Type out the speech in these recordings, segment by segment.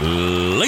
Love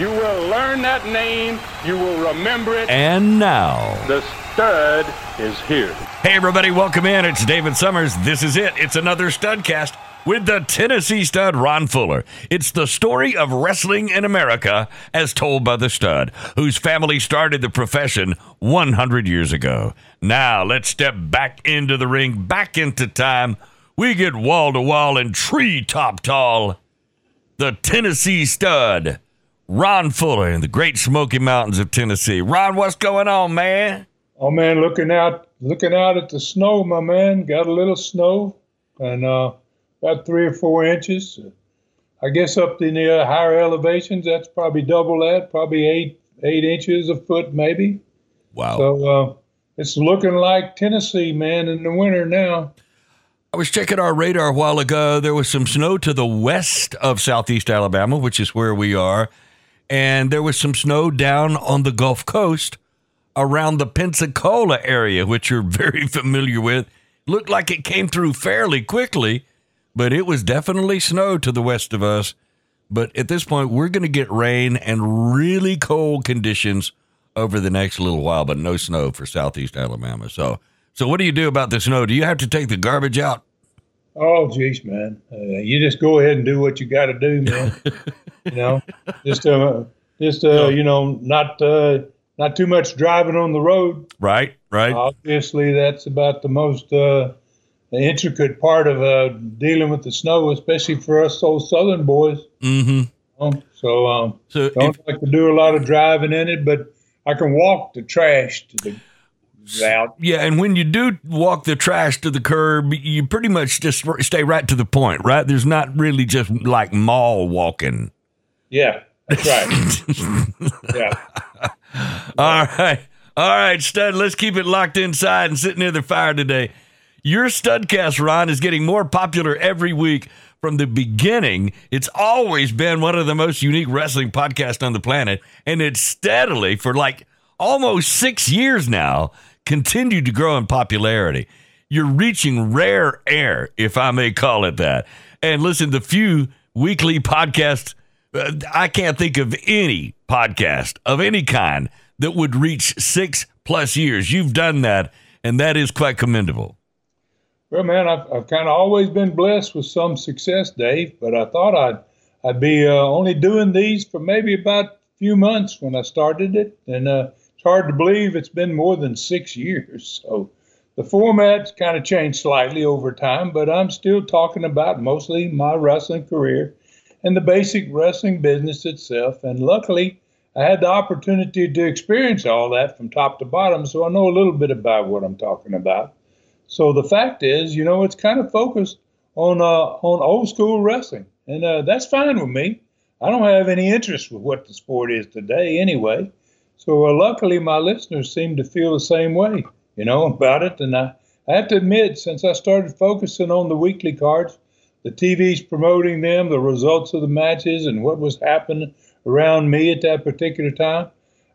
You will learn that name. You will remember it. And now, The stud is here. Hey, everybody, welcome in. It's David Summers. This is it. It's another Studcast with the Tennessee stud, Ron Fuller. It's the story of wrestling in America as told by the stud, whose family started the profession 100 years ago. Now, let's step back into the ring, back into time. We get wall to wall and tree top tall. The Tennessee stud, Ron Fuller in the Great Smoky Mountains of Tennessee. Ron, what's going on, man? Oh man, looking out, looking out at the snow, my man. Got a little snow, and uh, about three or four inches. I guess up in the uh, higher elevations, that's probably double that, probably eight eight inches a foot, maybe. Wow. So uh, it's looking like Tennessee, man, in the winter now. I was checking our radar a while ago. There was some snow to the west of southeast Alabama, which is where we are. And there was some snow down on the Gulf Coast around the Pensacola area, which you're very familiar with. Looked like it came through fairly quickly, but it was definitely snow to the west of us. But at this point, we're going to get rain and really cold conditions over the next little while, but no snow for southeast Alabama. So, so what do you do about the snow? Do you have to take the garbage out? Oh, geez, man, uh, you just go ahead and do what you got to do, man. you know, just uh, just uh, you know, not uh, not too much driving on the road. Right, right. Obviously, that's about the most uh, intricate part of uh, dealing with the snow, especially for us old Southern boys. mm-hmm. Um, so, um, So, don't if, like to do a lot of driving in it, but I can walk the trash to the yeah, and when you do walk the trash to the curb, you pretty much just stay right to the point, right? There's not really just like mall walking. Yeah, that's right. yeah. All right, all right, stud. Let's keep it locked inside and sit near the fire today. Your studcast, Ron, is getting more popular every week. From the beginning, it's always been one of the most unique wrestling podcasts on the planet, and it's steadily for like almost six years now continued to grow in popularity. You're reaching rare air, if I may call it that. And listen, the few weekly podcasts, uh, I can't think of any podcast of any kind that would reach six plus years. You've done that, and that is quite commendable. Well, man, I've, I've kind of always been blessed with some success, Dave, but I thought I'd I'd be uh, only doing these for maybe about a few months when I started it, and uh, it's hard to believe it's been more than six years. So the format's kind of changed slightly over time, but I'm still talking about mostly my wrestling career and the basic wrestling business itself. And luckily, I had the opportunity to experience all that from top to bottom, so I know a little bit about what I'm talking about. So the fact is, you know, it's kind of focused on uh, on old school wrestling, and uh, that's fine with me. I don't have any interest with what the sport is today, anyway. So uh, luckily, my listeners seem to feel the same way, you know, about it. And I, I have to admit, since I started focusing on the weekly cards, the TV's promoting them, the results of the matches, and what was happening around me at that particular time.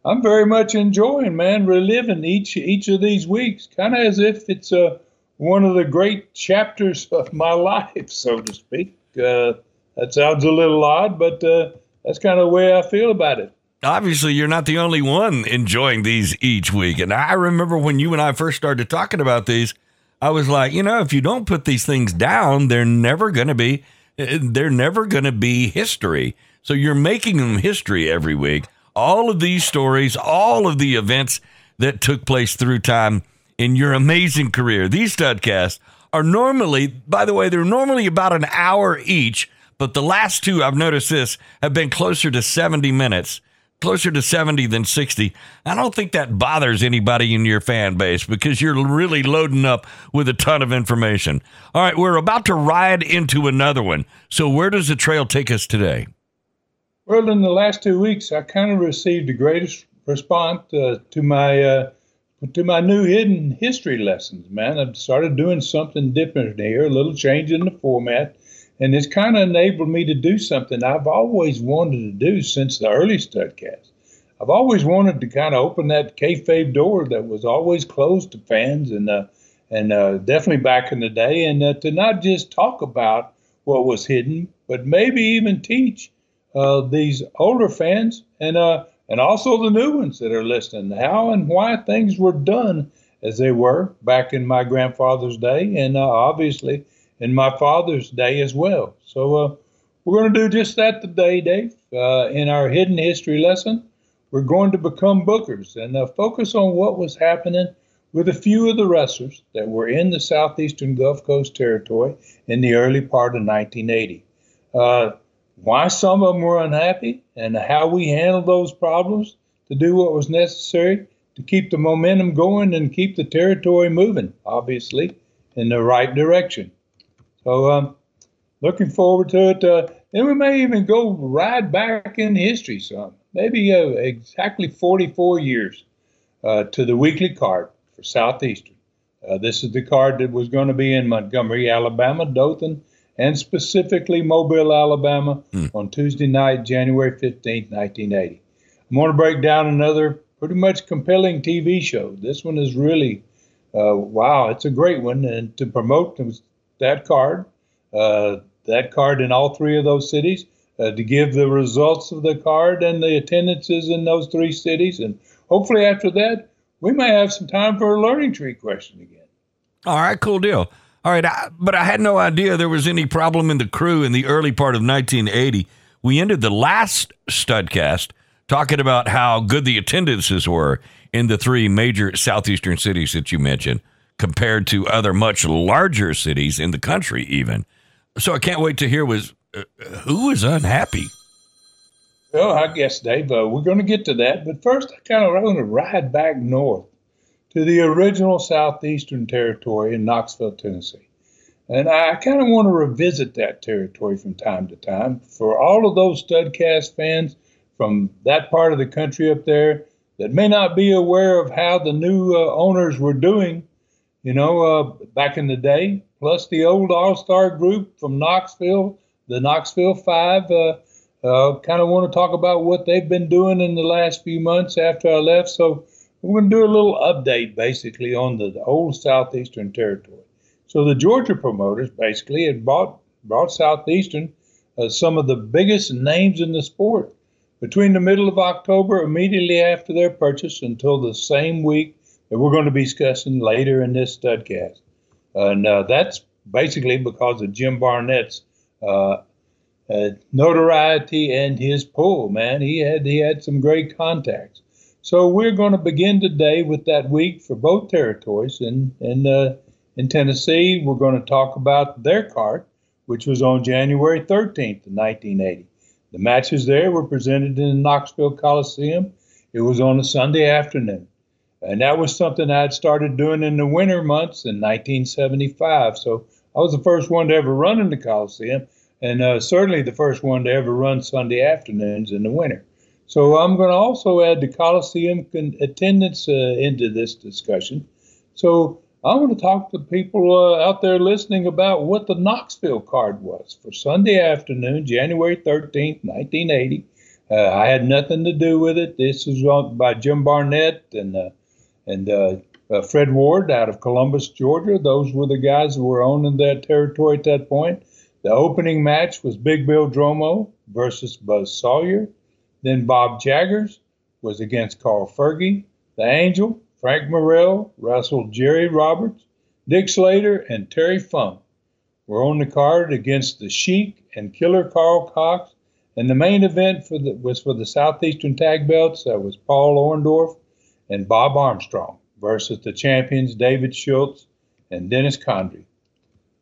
I'm very much enjoying, man, reliving each each of these weeks, kind of as if it's uh, one of the great chapters of my life, so to speak. Uh, that sounds a little odd, but uh, that's kind of the way I feel about it. Obviously, you're not the only one enjoying these each week. And I remember when you and I first started talking about these, I was like, you know, if you don't put these things down, they're never going to be eh, they're never going to be history. So you're making them history every week. all of these stories, all of the events that took place through time in your amazing career. These studcasts are normally, by the way, they're normally about an hour each, but the last two, I've noticed this, have been closer to 70 minutes, closer to 70 than 60. I don't think that bothers anybody in your fan base because you're really loading up with a ton of information. All right, we're about to ride into another one. So, where does the trail take us today? Well, in the last two weeks, I kind of received the greatest response uh, to my uh, to my new hidden history lessons. Man, I've started doing something different here, a little change in the format, and it's kind of enabled me to do something I've always wanted to do since the early Studcast. I've always wanted to kind of open that kayfabe door that was always closed to fans, and uh, and uh, definitely back in the day, and uh, to not just talk about what was hidden, but maybe even teach uh, these older fans and uh, and also the new ones that are listening how and why things were done as they were back in my grandfather's day and uh, obviously in my father's day as well. So uh, we're going to do just that today, Dave. Uh, in our hidden history lesson, we're going to become bookers and uh, focus on what was happening with a few of the wrestlers that were in the southeastern Gulf Coast territory in the early part of 1980 why some of them were unhappy and how we handled those problems to do what was necessary to keep the momentum going and keep the territory moving, obviously, in the right direction. So, um, looking forward to it. Uh, then we may even go right back in history some, maybe uh, exactly 44 years uh, to the weekly card for Southeastern. Uh, this is the card that was going to be in Montgomery, Alabama, Dothan, and specifically Mobile, Alabama, mm. on Tuesday night, January 15, 1980. I'm going to break down another pretty much compelling TV show. This one is really, uh, wow, it's a great one. And to promote that card, uh, that card in all three of those cities, uh, to give the results of the card and the attendances in those three cities. And hopefully after that, we may have some time for a learning tree question again. All right, cool deal. All right, I, but I had no idea there was any problem in the crew in the early part of 1980. We ended the last Studcast talking about how good the attendances were in the three major southeastern cities that you mentioned compared to other much larger cities in the country even. So I can't wait to hear was uh, who was unhappy. Well, I guess Dave, uh, we're going to get to that, but first I kind of want to ride back north to the original Southeastern Territory in Knoxville, Tennessee. And I kind of want to revisit that territory from time to time. For all of those Studcast fans from that part of the country up there that may not be aware of how the new uh, owners were doing, you know, uh, back in the day, plus the old All Star group from Knoxville, the Knoxville Five, uh, uh kind of want to talk about what they've been doing in the last few months after I left. So we're going to do a little update basically on the, the old Southeastern Territory. So the Georgia promoters basically had bought, brought Southeastern uh, some of the biggest names in the sport between the middle of October, immediately after their purchase, until the same week that we're going to be discussing later in this studcast. And uh, that's basically because of Jim Barnett's uh, uh, notoriety and his pull. Man, he had he had some great contacts. So we're going to begin today with that week for both territories. In in uh, in Tennessee, we're going to talk about their card, which was on January 13th, 1980. The matches there were presented in the Knoxville Coliseum. It was on a Sunday afternoon. And that was something I had started doing in the winter months in 1975. So I was the first one to ever run in the Coliseum, and uh, certainly the first one to ever run Sunday afternoons in the winter. So I'm going to also add the Coliseum attendance uh, into this discussion. So I want to talk to people uh, out there listening about what the Knoxville card was for Sunday afternoon, January 13th, 1980. Uh, I had nothing to do with it. This was by Jim Barnett and uh, and uh, uh, Fred Ward out of Columbus, Georgia. Those were the guys who were owning that territory at that point. The opening match was Big Bill Dromo versus Buzz Sawyer. Then Bob Jaggers was against Carl Fergie. The Angel, Frank Morrell, wrestled Jerry Roberts. Dick Slater and Terry Funk were on the card against the Sheik and Killer Carl Cox And the main event for the, was for the Southeastern Tag Belts. That was Paul Orndorff and Bob Armstrong versus the champions David Schultz and Dennis Condrey.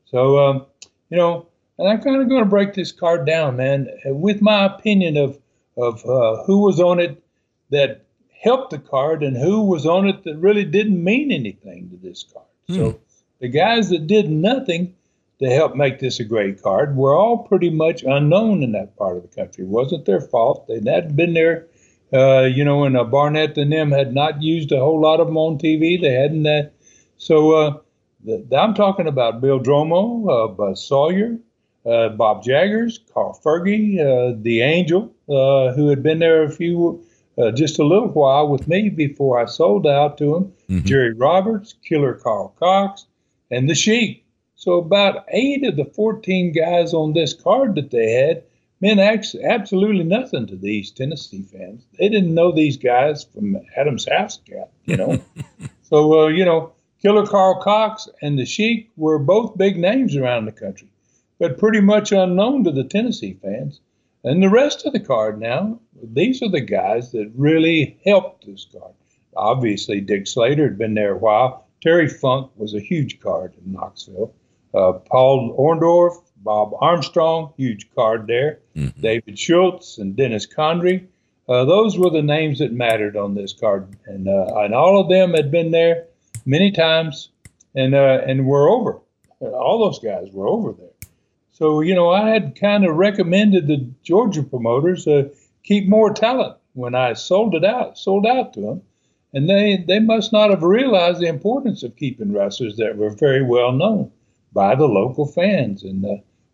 So, um, you know, and I'm kind of going to break this card down, man, with my opinion of of uh, who was on it that helped the card and who was on it that really didn't mean anything to this card. Hmm. So the guys that did nothing to help make this a great card were all pretty much unknown in that part of the country. It wasn't their fault. They hadn't been there, uh, you know, and uh, Barnett and them had not used a whole lot of them on TV. They hadn't that. So uh, the, I'm talking about Bill Dromo, uh, Buzz Sawyer, uh, Bob Jaggers, Carl Fergie, uh, the Angel, uh, who had been there a few, uh, just a little while with me before I sold out to him, mm-hmm. Jerry Roberts, Killer Carl Cox, and the Sheik. So about eight of the 14 guys on this card that they had meant absolutely nothing to these Tennessee fans. They didn't know these guys from Adam's house cat, you know. so, uh, you know, Killer Carl Cox and the Sheik were both big names around the country but pretty much unknown to the Tennessee fans. And the rest of the card now, these are the guys that really helped this card. Obviously, Dick Slater had been there a while. Terry Funk was a huge card in Knoxville. Uh, Paul Orndorff, Bob Armstrong, huge card there. Mm-hmm. David Schultz and Dennis Condrey. Uh, those were the names that mattered on this card, and uh, and all of them had been there many times, and uh, and were over. All those guys were over there. So, you know, I had kind of recommended the Georgia promoters uh, keep more talent when I sold it out, sold out to them. And they, they must not have realized the importance of keeping wrestlers that were very well known by the local fans. And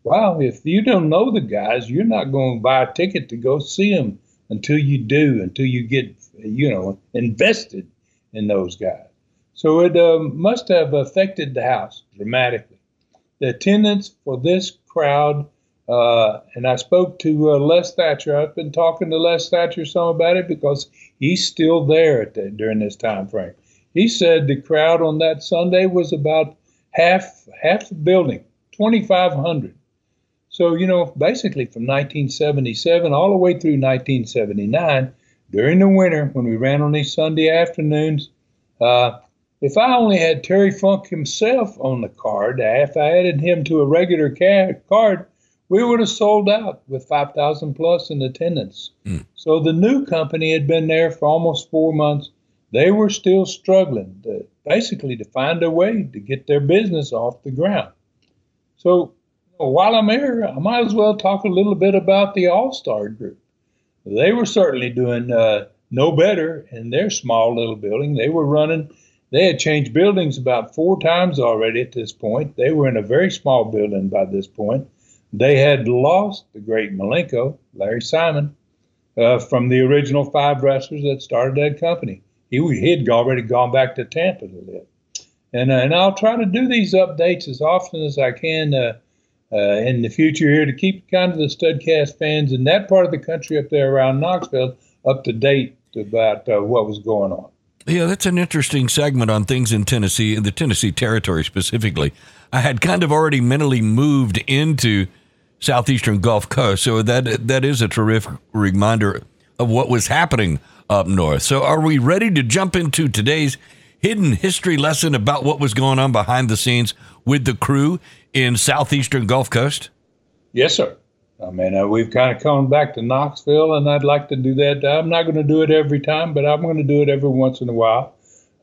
wow, if you don't know the guys, you're not going to buy a ticket to go see them until you do, until you get, you know, invested in those guys. So it uh, must have affected the house dramatically. The attendance for this crowd. Uh, and I spoke to uh, Les Thatcher. I've been talking to Les Thatcher some about it because he's still there at the, during this time frame. He said the crowd on that Sunday was about half half the building, 2,500. So you know, basically from 1977 all the way through 1979, during the winter when we ran on these Sunday afternoons, uh, if I only had Terry Funk himself on the card, if I added him to a regular ca- card, we would have sold out with 5,000 plus in attendance. Mm. So the new company had been there for almost four months. They were still struggling, to, basically, to find a way to get their business off the ground. So while I'm here, I might as well talk a little bit about the All Star group. They were certainly doing uh, no better in their small little building. They were running they had changed buildings about four times already at this point. They were in a very small building by this point. They had lost the great Malenko, Larry Simon, uh, from the original five wrestlers that started that company. He, he had already gone back to Tampa to live. And, uh, and I'll try to do these updates as often as I can uh, uh, in the future here to keep kind of the Studcast fans in that part of the country up there around Knoxville up to date about uh, what was going on. Yeah, that's an interesting segment on things in Tennessee, in the Tennessee territory specifically. I had kind of already mentally moved into southeastern Gulf Coast, so that that is a terrific reminder of what was happening up north. So, are we ready to jump into today's hidden history lesson about what was going on behind the scenes with the crew in southeastern Gulf Coast? Yes, sir. I mean, uh, we've kind of come back to Knoxville, and I'd like to do that. I'm not going to do it every time, but I'm going to do it every once in a while.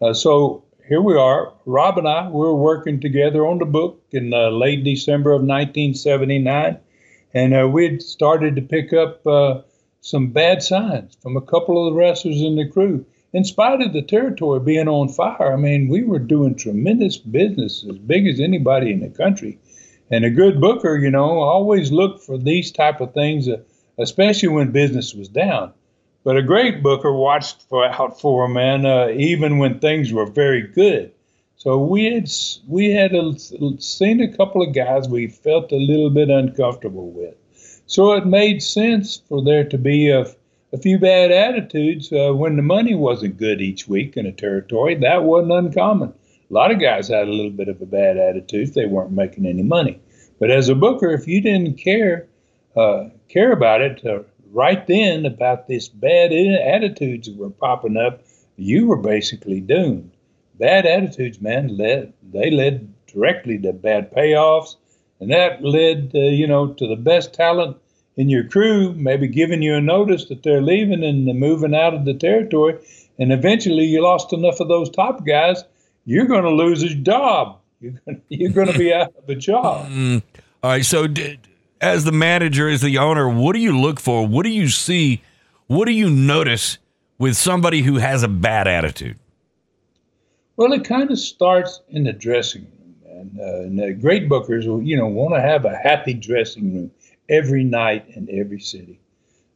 Uh, so here we are. Rob and I, we were working together on the book in uh, late December of 1979, and uh, we'd started to pick up uh, some bad signs from a couple of the wrestlers in the crew. In spite of the territory being on fire, I mean, we were doing tremendous business, as big as anybody in the country and a good booker, you know, always looked for these type of things, uh, especially when business was down. But a great booker watched for, out for a man uh, even when things were very good. So we had we had a, seen a couple of guys we felt a little bit uncomfortable with. So it made sense for there to be a, a few bad attitudes uh, when the money wasn't good each week in a territory. That wasn't uncommon. A lot of guys had a little bit of a bad attitude they weren't making any money. But as a booker, if you didn't care uh, care about it uh, right then about this bad attitudes that were popping up, you were basically doomed. Bad attitudes, man, led they led directly to bad payoffs, and that led, uh, you know, to the best talent in your crew, maybe giving you a notice that they're leaving and moving out of the territory, and eventually you lost enough of those top guys, you're going to lose a job. You're going to, you're going to be out of a job. Mm. All right, so. Did, as the manager, as the owner, what do you look for? What do you see? What do you notice with somebody who has a bad attitude? Well, it kind of starts in the dressing room, man. Uh, and the great bookers, you know, want to have a happy dressing room every night in every city.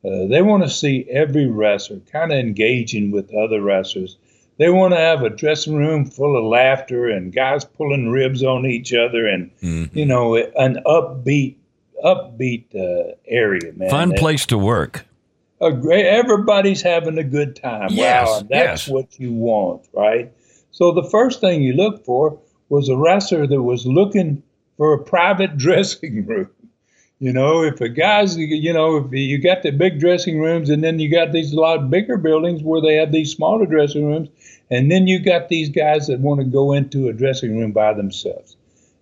Uh, they want to see every wrestler kind of engaging with other wrestlers. They want to have a dressing room full of laughter and guys pulling ribs on each other and, mm-hmm. you know, an upbeat upbeat uh, area, man. Fun place to work. A great, everybody's having a good time. Yes, wow, that's yes. what you want, right? So the first thing you look for was a wrestler that was looking for a private dressing room. You know, if a guy's, you know, if you got the big dressing rooms, and then you got these a lot bigger buildings where they have these smaller dressing rooms, and then you got these guys that want to go into a dressing room by themselves.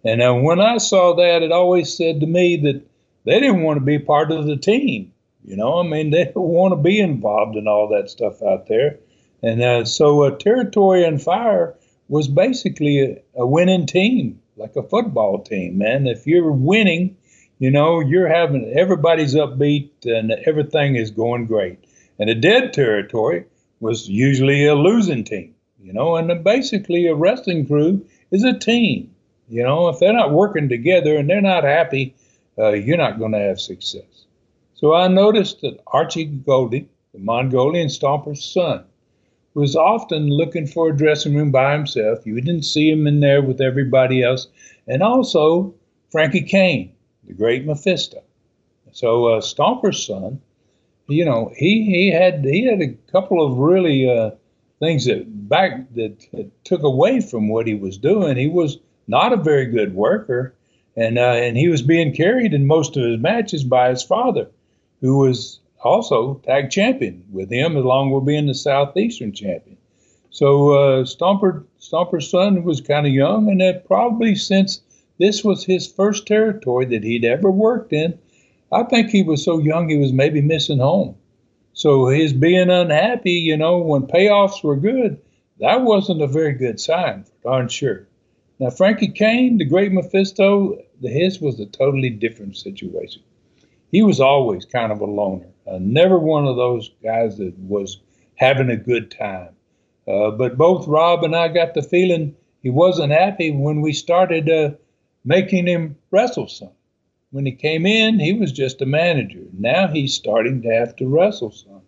And uh, when I saw that, it always said to me that they didn't want to be part of the team. You know, I mean, they don't want to be involved in all that stuff out there. And uh, so, uh, Territory and Fire was basically a, a, winning team, like a football team, man. If you're winning, you know, you're having everybody's upbeat and everything is going great. And a dead territory was usually a losing team, you know, and basically a wrestling crew is a team. You know, if they're not working together and they're not happy, uh, you're not going to have success. So I noticed that Archie Goulding, the Mongolian Stomper's son, was often looking for a dressing room by himself. You didn't see him in there with everybody else. And also Frankie Cain, the great Mephisto. So uh, Stomper's son, you know, he, he had he had a couple of really uh, things that back that, that took away from what he was doing. He was not a very good worker and uh, and he was being carried in most of his matches by his father, who was also tag champion with him, along with being the southeastern champion. So uh, Stomper Stomper's son was kind of young, and that probably since this was his first territory that he'd ever worked in, I think he was so young he was maybe missing home. So his being unhappy, you know, when payoffs were good, that wasn't a very good sign, darn sure. Now, Frankie Cain, the great Mephisto, his was a totally different situation. He was always kind of a loner, uh, never one of those guys that was having a good time. Uh, but both Rob and I got the feeling he wasn't happy when we started uh, making him wrestle some. When he came in, he was just a manager. Now he's starting to have to wrestle some.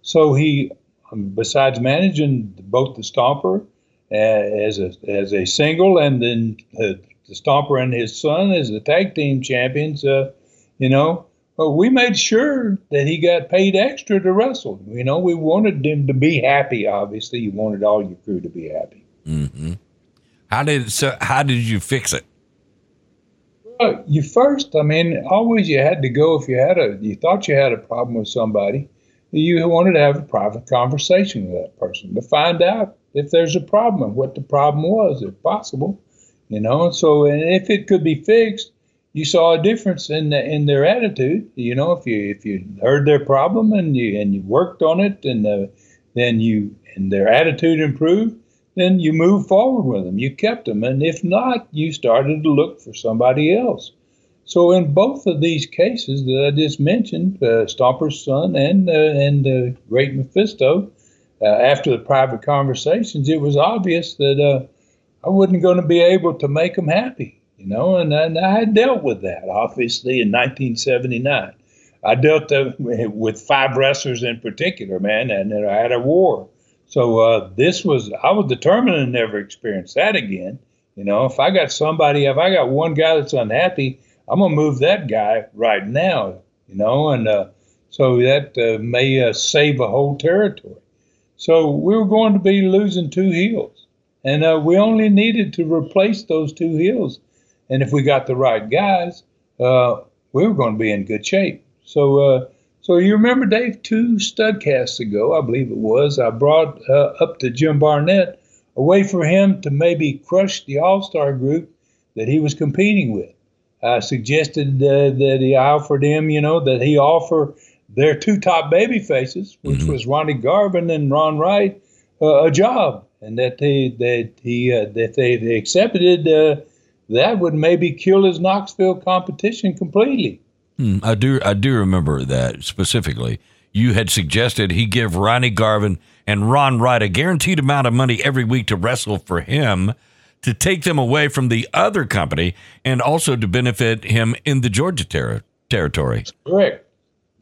So he, um, besides managing both the Stomper as a as a single, and then uh, the Stomper and his son as the tag team champions. Uh, you know, we made sure that he got paid extra to wrestle. You know, we wanted him to be happy. Obviously, you wanted all your crew to be happy. Mm-hmm. How did so? How did you fix it? Well, you first, I mean, always you had to go if you had a, you thought you had a problem with somebody, you wanted to have a private conversation with that person to find out if there's a problem, what the problem was, if possible, you know. So, and if it could be fixed, you saw a difference in the, in their attitude. You know, if you if you heard their problem and you and you worked on it, and uh, then you and their attitude improved, then you moved forward with them. You kept them, and if not, you started to look for somebody else. So in both of these cases that I just mentioned, uh, Stomper's son and uh, and uh, Great Mephisto, uh, after the private conversations, it was obvious that uh, I wasn't going to be able to make them happy, you know, and, and I had dealt with that, obviously, in 1979. I dealt uh, with five wrestlers in particular, man, and I had a war. So uh, this was, I was determined to never experience that again. You know, if I got somebody, if I got one guy that's unhappy, I'm going to move that guy right now, you know, and uh, so that uh, may uh, save a whole territory. So we were going to be losing two heels, and uh, we only needed to replace those two heels. And if we got the right guys, uh, we were going to be in good shape. So, so you remember, Dave, two studcasts ago, I believe it was, I brought uh, up to Jim Barnett a way for him to maybe crush the All Star group that he was competing with. I suggested uh, that he offered him, you know, that he offer their two top baby faces, which mm-hmm. was Ronnie Garvin and Ron Wright, uh, a job, and that they that he uh, that they, they accepted uh, that would maybe kill his Knoxville competition completely. Hmm, I do I do remember that specifically. You had suggested he give Ronnie Garvin and Ron Wright a guaranteed amount of money every week to wrestle for him to take them away from the other company and also to benefit him in the Georgia ter- territory. That's correct.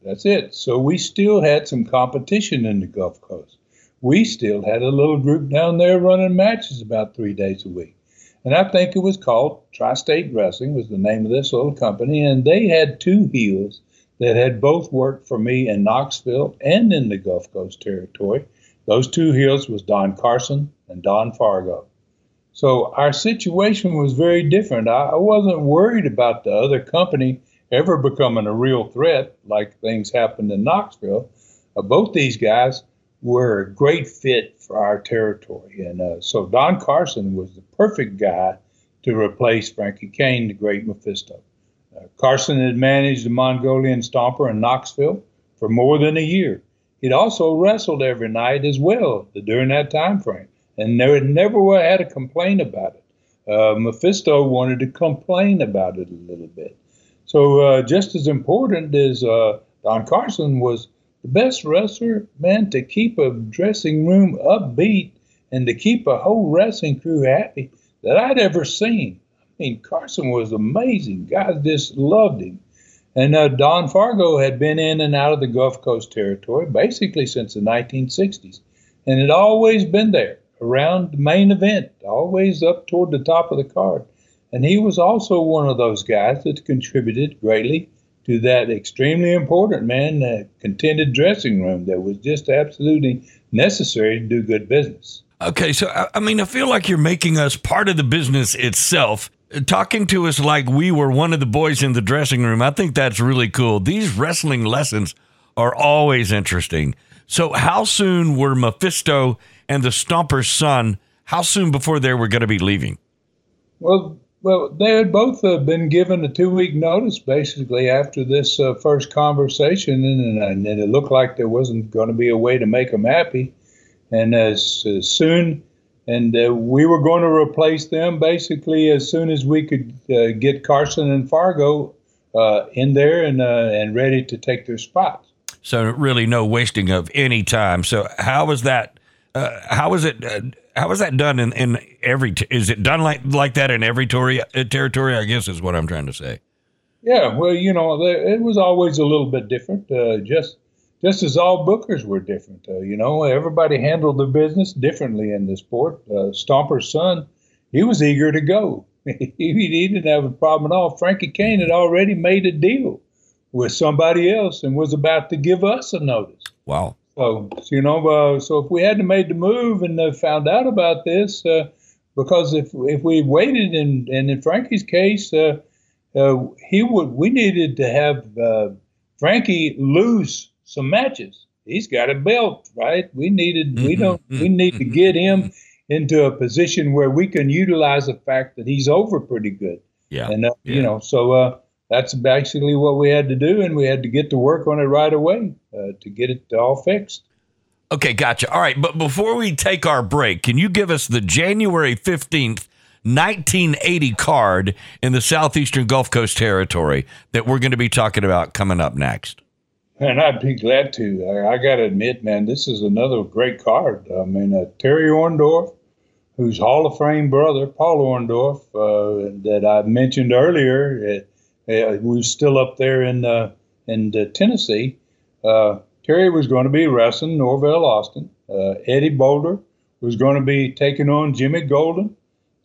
That's it. So we still had some competition in the Gulf Coast. We still had a little group down there running matches about three days a week. And I think it was called Tri-State Wrestling was the name of this little company. And they had two heels that had both worked for me in Knoxville and in the Gulf Coast territory. Those two heels was Don Carson and Don Fargo. So our situation was very different. I, I wasn't worried about the other company ever becoming a real threat like things happened in Knoxville. Uh, both these guys were a great fit for our territory. And uh, so Don Carson was the perfect guy to replace Frankie Cain, the great Mephisto. Uh, Carson had managed the Mongolian Stomper in Knoxville for more than a year. He'd also wrestled every night as well during that time frame and never, never had a complaint about it. Uh, Mephisto wanted to complain about it a little bit. So uh, just as important as uh, Don Carson was the best wrestler, man, to keep a dressing room upbeat and to keep a whole wrestling crew happy that I'd ever seen. I mean, Carson was amazing. Guys just loved him. And uh, Don Fargo had been in and out of the Gulf Coast territory basically since the 1960s and had always been there around the main event, always up toward the top of the card. And he was also one of those guys that contributed greatly to that extremely important man, that contended dressing room that was just absolutely necessary to do good business. Okay, so I mean, I feel like you're making us part of the business itself. Talking to us like we were one of the boys in the dressing room, I think that's really cool. These wrestling lessons are always interesting. So, how soon were Mephisto and the Stomper's son, how soon before they were going to be leaving? Well, well, they had both uh, been given a two-week notice, basically, after this uh, first conversation, and, and, it looked like there wasn't going to be a way to make them happy. And as, as soon, and uh, we were going to replace them basically as soon as we could uh, get Carson and Fargo uh, in there and uh, and ready to take their spots. So really, no wasting of any time. So how was that? How is it? How is that done in, in every? T- is it done like like that in every tori- uh, territory? I guess is what I'm trying to say. Yeah, well, you know, it was always a little bit different. Uh, just just as all bookers were different. Uh, you know, everybody handled the business differently in the sport. Uh, Stomper's son, he was eager to go. he, he didn't have a problem at all. Frankie Cain had already made a deal with somebody else and was about to give us a notice. Wow. So, you know, uh, so if we hadn't made the move and uh, found out about this, uh, because if if we waited and and in Frankie's case, uh, uh, he would we needed to have uh, Frankie lose some matches. He's got a belt, right? We needed we mm-hmm. don't we need to get him into a position where we can utilize the fact that he's over pretty good. Yeah, and yeah. you know, so that's basically what we had to do, and we had to get to work on it right away uh, to get it all fixed. Okay, gotcha. All right, but before we take our break, can you give us the January 15th, 1980 card in the Southeastern Gulf Coast Territory that we're going to be talking about coming up next? And I'd be glad to. I, I got to admit, man, this is another great card. I mean, uh, Terry Orndorff, whose Hall of Fame brother, Paul Orndorff, uh, that I mentioned earlier, uh, we were still up there in uh, in uh, Tennessee. Uh, Terry was going to be wrestling Norvell Austin. Uh, Eddie Boulder was going to be taking on Jimmy Golden.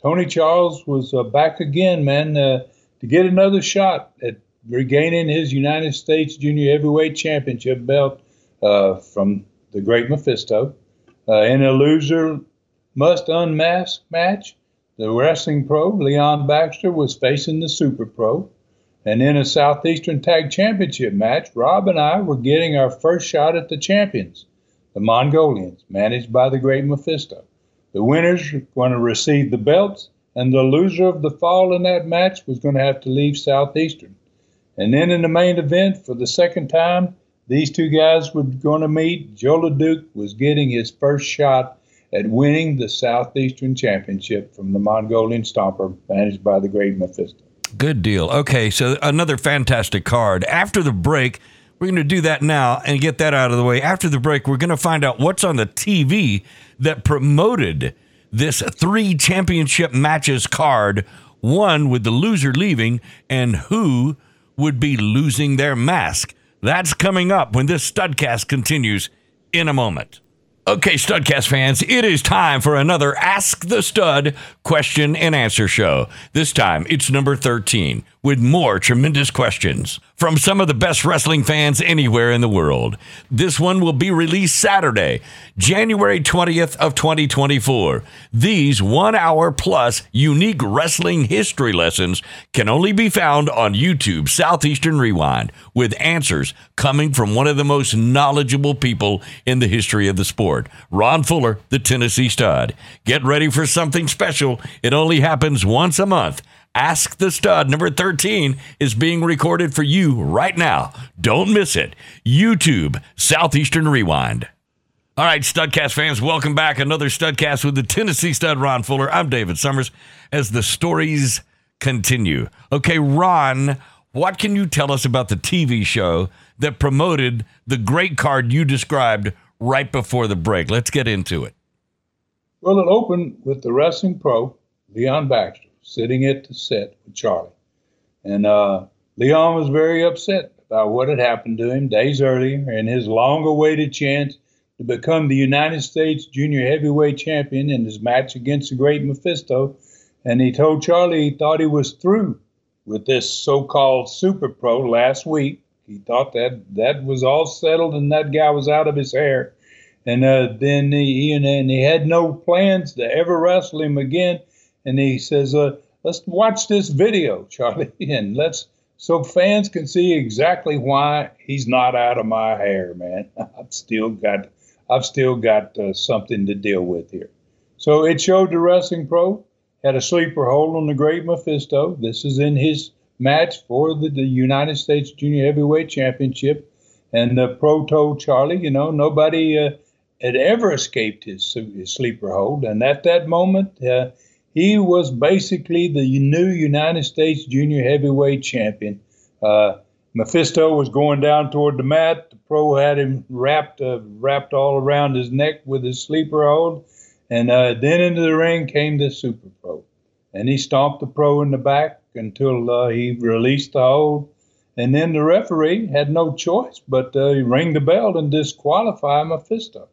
Tony Charles was uh, back again, man, to get another shot at regaining his United States Junior Heavyweight Championship belt from the Great Mephisto. in a loser must unmask match, the wrestling pro Leon Baxter was facing the super pro And in a Southeastern Tag Championship match, Rob and I were getting our first shot at the champions, the Mongolians, managed by the great Mephisto. The winners were going to receive the belts, and the loser of the fall in that match was going to have to leave Southeastern. And then in the main event, for the second time, these two guys were going to meet. Joe LeDuc was getting his first shot at winning the Southeastern Championship from the Mongolian Stomper, managed by the great Mephisto. Good deal. Okay, so another fantastic card. After the break, we're going to do that now and get that out of the way. After the break, we're going to find out what's on the TV that promoted this three championship matches card, one with the loser leaving and who would be losing their mask. That's coming up when this studcast continues in a moment. Okay, Studcast fans, it is time for another Ask the Stud question and answer show. This time, it's number 13 with more tremendous questions from some of the best wrestling fans anywhere in the world. This one will be released Saturday, January 20th of 2024. These 1-hour plus unique wrestling history lessons can only be found on YouTube Southeastern Rewind with answers coming from one of the most knowledgeable people in the history of the sport, Ron Fuller, the Tennessee Stud. Get ready for something special. It only happens once a month Ask the Stud number 13 is being recorded for you right now. Don't miss it. YouTube Southeastern Rewind. All right, Studcast fans, welcome back. Another Studcast with the Tennessee Stud, Ron Fuller. I'm David Summers as the stories continue. Okay, Ron, what can you tell us about the TV show that promoted the great card you described right before the break? Let's get into it. Well, it opened with the wrestling pro, Leon Baxter sitting at the set with Charlie. And uh, Leon was very upset about what had happened to him days earlier and his long awaited chance to become the United States junior heavyweight champion in his match against the great Mephisto. And he told Charlie he thought he was through with this so called super pro last week. He thought that that was all settled and that guy was out of his hair. And uh, then he, and he had no plans to ever wrestle him again and he says, uh, "Let's watch this video, Charlie, and let's so fans can see exactly why he's not out of my hair, man. I've still got, I've still got uh, something to deal with here." So it showed the wrestling pro had a sleeper hold on the Great Mephisto. This is in his match for the, the United States Junior Heavyweight Championship, and the pro told Charlie, you know, nobody. Uh, had ever escaped his, his sleeper hold, and at that moment, uh, he was basically the new United States junior heavyweight champion. Uh, Mephisto was going down toward the mat. The pro had him wrapped uh, wrapped all around his neck with his sleeper hold, and uh, then into the ring came the super pro, and he stomped the pro in the back until uh, he released the hold, and then the referee had no choice but uh, ring the bell and disqualify Mephisto.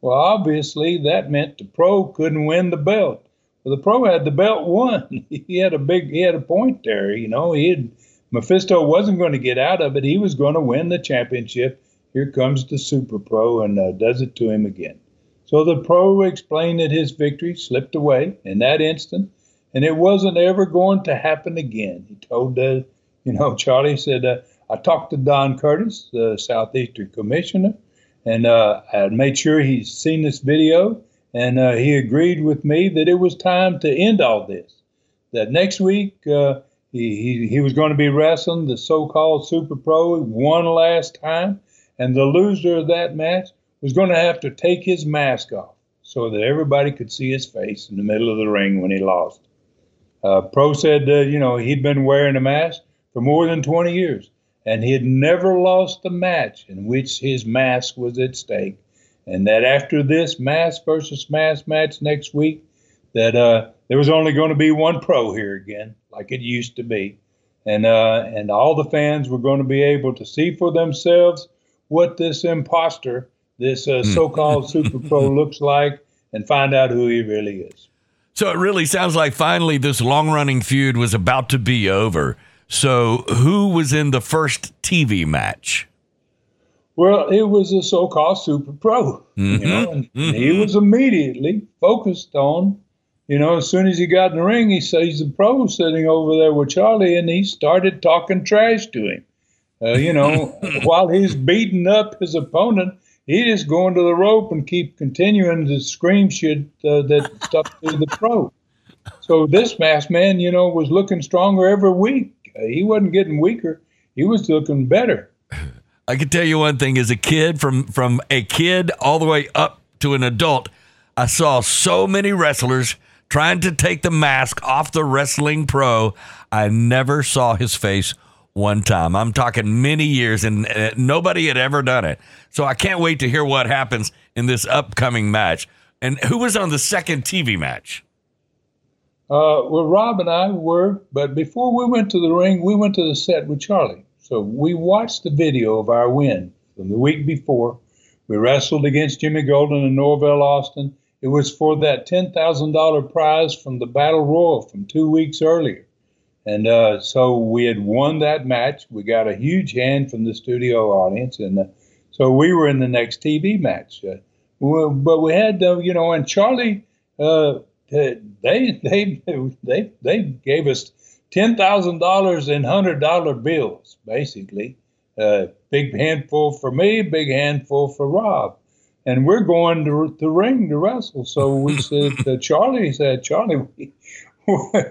Well, obviously that meant the pro couldn't win the belt. Well, the pro had the belt won. He had a big, he had a point there. You know, he had Mephisto wasn't going to get out of it. He was going to win the championship. Here comes the super pro and uh, does it to him again. So the pro explained that his victory slipped away in that instant, and it wasn't ever going to happen again. He told, uh, you know, Charlie said, uh, I talked to Don Curtis, the Southeastern Commissioner, and uh, I made sure he's seen this video and uh, he agreed with me that it was time to end all this. That next week uh, he, he, he was going to be wrestling the so-called Super Pro one last time, and the loser of that match was going to have to take his mask off so that everybody could see his face in the middle of the ring when he lost. Uh, Pro said, uh, you know, he'd been wearing a mask for more than 20 years, and he had never lost a match in which his mask was at stake and that after this mass versus mass match next week, that uh, there was only going to be one pro here again, like it used to be, and uh, and all the fans were going to be able to see for themselves what this imposter, this uh, hmm. so-called super pro, looks like, and find out who he really is. So it really sounds like finally this long-running feud was about to be over. So who was in the first TV match? Well, it was a so-called super pro, mm-hmm. you know, and mm-hmm. he was immediately focused on, you know, as soon as he got in the ring, he sees the pro sitting over there with Charlie, and he started talking trash to him. Uh, you know, while he's beating up his opponent, he just going to the rope and keep continuing to scream shit uh, that stuff to the pro. So this masked man, you know, was looking stronger every week. Uh, he wasn't getting weaker; he was looking better. I can tell you one thing: as a kid, from from a kid all the way up to an adult, I saw so many wrestlers trying to take the mask off the wrestling pro. I never saw his face one time. I'm talking many years, and uh, nobody had ever done it. So I can't wait to hear what happens in this upcoming match. And who was on the second TV match? Uh, well, Rob and I were, but before we went to the ring, we went to the set with Charlie. So we watched the video of our win from the week before. We wrestled against Jimmy Golden and Norvell Austin. It was for that $10,000 prize from the Battle Royal from two weeks earlier. And uh, so we had won that match. We got a huge hand from the studio audience. And uh, so we were in the next TV match. Uh, but we had, you know, and Charlie, uh, they, they, they, they gave us $10,000 in $100 bills, basically. Uh, big handful for me, big handful for Rob and we're going to the ring to wrestle. So we said, uh, Charlie said, Charlie, we,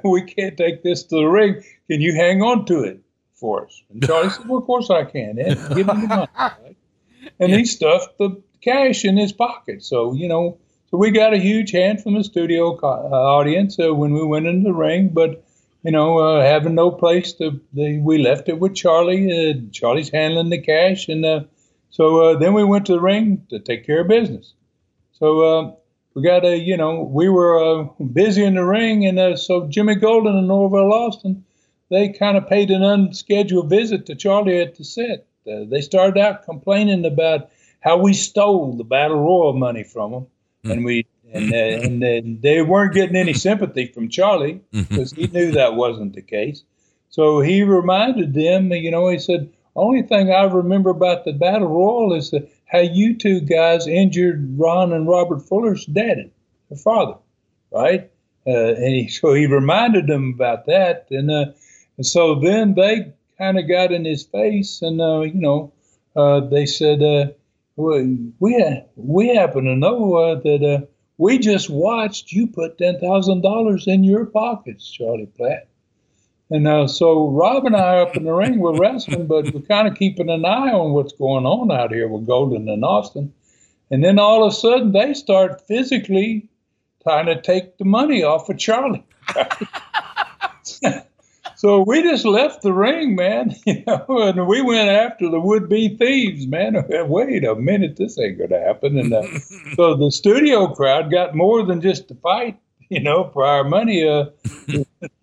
we can't take this to the ring. Can you hang on to it for us? And Charlie said, Well, of course I can. And give him the money. Right? And he stuffed the cash in his pocket. So, you know, so we got a huge hand from the studio uh, audience uh, when we went into the ring. But, you know, uh, having no place to, they, we left it with Charlie. Uh, Charlie's handling the cash. And, uh, so uh, then we went to the ring to take care of business. So uh, we got a, you know, we were uh, busy in the ring, and so Jimmy Golden and Norvell Austin, they kind of paid an unscheduled visit to Charlie at the set. They started out complaining about how we stole the Battle Royal money from them, mm. and we and uh, and, and they weren't getting any sympathy from Charlie because he knew that wasn't the case. So he reminded them, you know, he said only thing I remember about the Battle Royal is that how you two guys injured Ron and Robert Fuller's daddy, their father, right? Uh, and he, so he reminded them about that, and, uh, and so then they kind of got in his face, and uh, you know, uh, they said, uh, "We we happen to know uh, that we just watched you put ten thousand dollars in your pockets, Charlie Platt." And uh, so Rob and I up in the ring were wrestling, but we're kind of keeping an eye on what's going on out here with Golden and Austin. And then all of a sudden they start physically trying to take the money off of Charlie. so we just left the ring, man, you know, and we went after the would-be thieves, man. Wait a minute, this ain't gonna happen. And uh, so the studio crowd got more than just the fight you know, for our money, uh,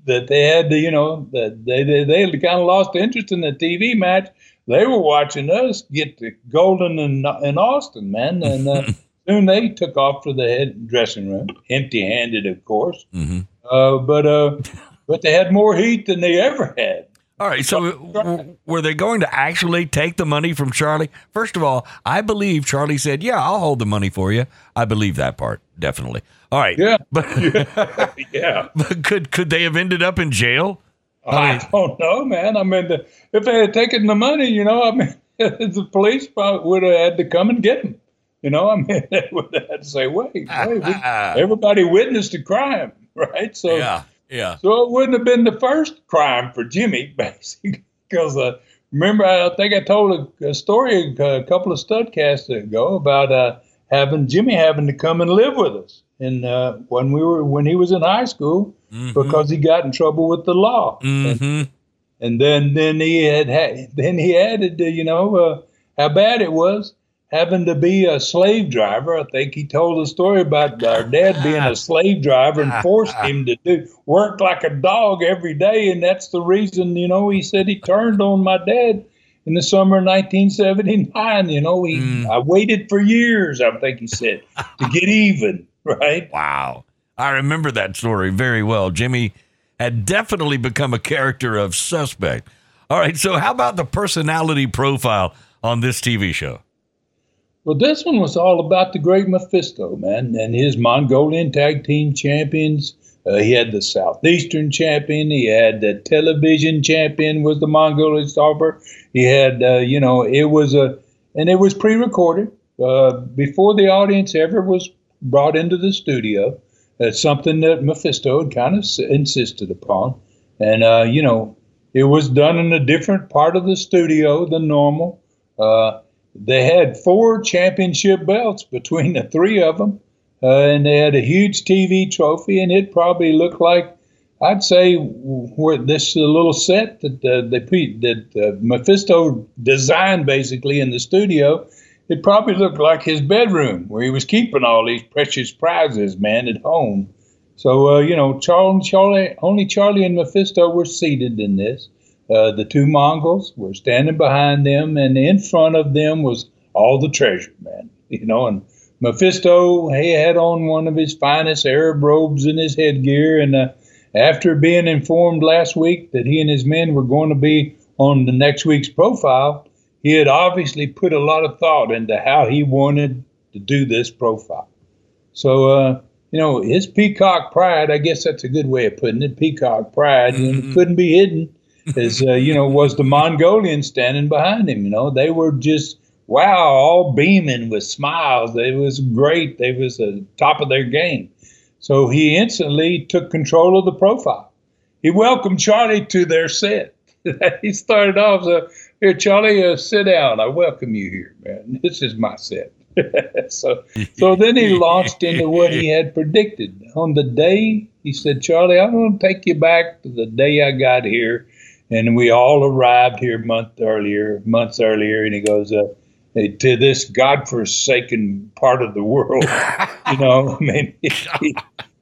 that they had to, you know, that they, they, they kind of lost interest in the TV match. They were watching us get the Golden and, and Austin, man. And uh, soon they took off to the head dressing room, empty handed, of course. Mm-hmm. Uh, but, uh, but they had more heat than they ever had. All right. So, w- were they going to actually take the money from Charlie? First of all, I believe Charlie said, "Yeah, I'll hold the money for you." I believe that part definitely. All right. Yeah. But yeah. But could could they have ended up in jail? I, I don't know, man. I mean, the, if they had taken the money, you know, I mean, the police probably would have had to come and get them. You know, I mean, they would have had to say, "Wait, wait." We, everybody witnessed the crime, right? So yeah yeah. So it wouldn't have been the first crime for Jimmy, basically, because uh, remember, I think I told a, a story a, a, couple of studcasts ago about uh, having Jimmy having to come and live with us, and uh, when we were when he was in high school, mm-hmm. because he got in trouble with the law, mm-hmm. and, and, then then he had, had then he added, you know, uh, how bad it was having to be a slave driver. I think he told a story about our dad being a slave driver and forced him to do work like a dog every day, and that's the reason, you know, he said he turned on my dad in the summer of 1979. You know, he mm. I waited for years, I think he said, to get even. Right? Wow, I remember that story very well. Jimmy had definitely become a character of suspect. All right, so how about the personality profile on this TV show? Well, this one was all about the great Mephisto, man, and his Mongolian tag team champions. Uh, he had the Southeastern champion. He had the television champion was the Mongolian stomper. He had, uh, you know, it was a, and it was pre-recorded uh, before the audience ever was brought into the studio. It's something that Mephisto had kind of insisted upon, and uh, you know, it was done in a different part of the studio than normal. Uh, they had four championship belts between the three of them, uh, and they had a huge TV trophy, and it probably looked like I'd say where this little set that uh, they that uh, Mephisto designed basically in the studio, it probably looked like his bedroom where he was keeping all these precious prizes, man, at home. So uh, you know, Charlie, Charlie, only Charlie and Mephisto were seated in this. Uh, the two Mongols were standing behind them, and in front of them was all the treasure, man. You know, and Mephisto, he had on one of his finest Arab robes in his headgear, and uh, after being informed last week that he and his men were going to be on the next week's profile, he had obviously put a lot of thought into how he wanted to do this profile. So, uh, you know, his peacock pride, I guess that's a good way of putting it, peacock pride, mm-hmm. couldn't be hidden is uh, you know was the Mongolians standing behind him. You know they were just wow, all beaming with smiles. It was great. They was the top of their game. So he instantly took control of the profile. He welcomed Charlie to their set. he started off so here, Charlie, uh, sit down. I welcome you here, man. This is my set. so, so then he launched into what he had predicted. On the day, he said, Charlie, I'm going to take you back to the day I got here and we all arrived here month earlier, months earlier, and he goes, uh, to this godforsaken part of the world, you know. I mean, he,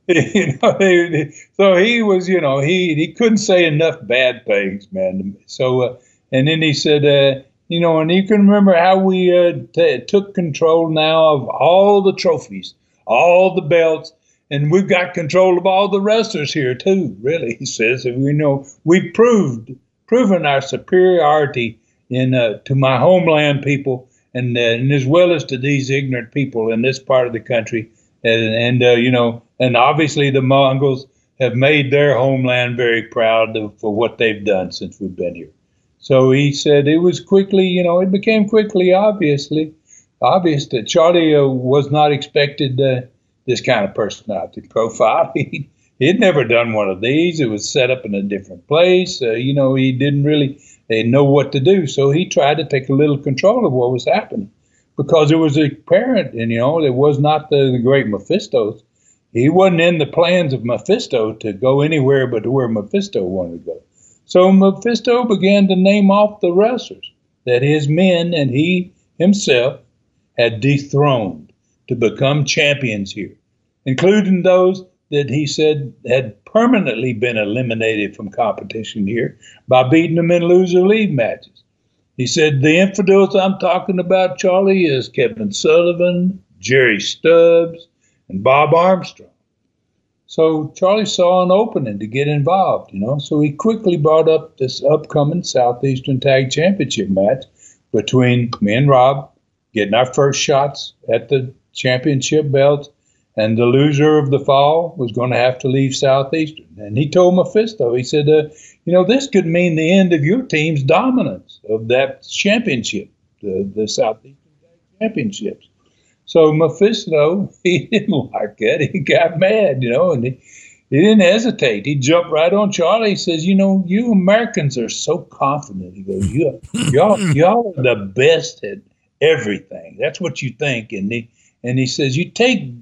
you know, so he was, you know, he he couldn't say enough bad things, man. So, uh, and then he said, uh, you know, and you can remember how we uh, t- took control now of all the trophies, all the belts, and we've got control of all the wrestlers here too. Really, he says, and we know we proved proven our superiority in uh, to my homeland people, and, uh, and as well as to these ignorant people in this part of the country, and, and uh, you know, and obviously the Mongols have made their homeland very proud of, for what they've done since we've been here. So he said it was quickly, you know, it became quickly obviously obvious that Charlie uh, was not expected uh, this kind of personality profile. he, he'd never done one of these. It was set up in a different place. Uh, you know, he didn't really know what to do. So he tried to take a little control of what was happening because it was apparent, and you know, it was not the, the great Mephisto. He wasn't in the plans of Mephisto to go anywhere but to where Mephisto wanted to go. So Mephisto began to name off the wrestlers that his men and he himself had dethroned to become champions here, including those that he said had permanently been eliminated from competition here by beating them in loser leave matches. He said the infidels I'm talking about, Charlie, is Kevin Sullivan, Jerry Stubbs, and Bob Armstrong. So Charlie saw an opening to get involved, you know. So he quickly brought up this upcoming Southeastern Tag Championship match between me and Rob, getting our first shots at the championship belt and the loser of the fall was going to have to leave Southeastern. And he told Mephisto, he said, uh, you know, this could mean the end of your team's dominance of that championship, the, the Southeastern Championships. So Mephisto, he didn't like it. He got mad, you know, and he, he didn't hesitate. He jumped right on Charlie. He says, "You know, you Americans are so confident." He goes, "You, y'all, y'all are the best at everything. That's what you think." And he and he says, "You take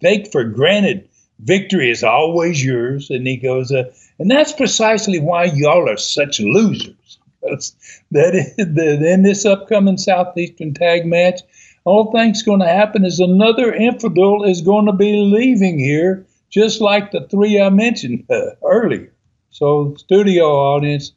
take for granted victory is always yours. And he goes, uh, and that's precisely why y'all are such losers. that is, in this upcoming Southeastern tag match, all things going to happen is another infidel is going to be leaving here, just like the three I mentioned uh, earlier. So, studio audience,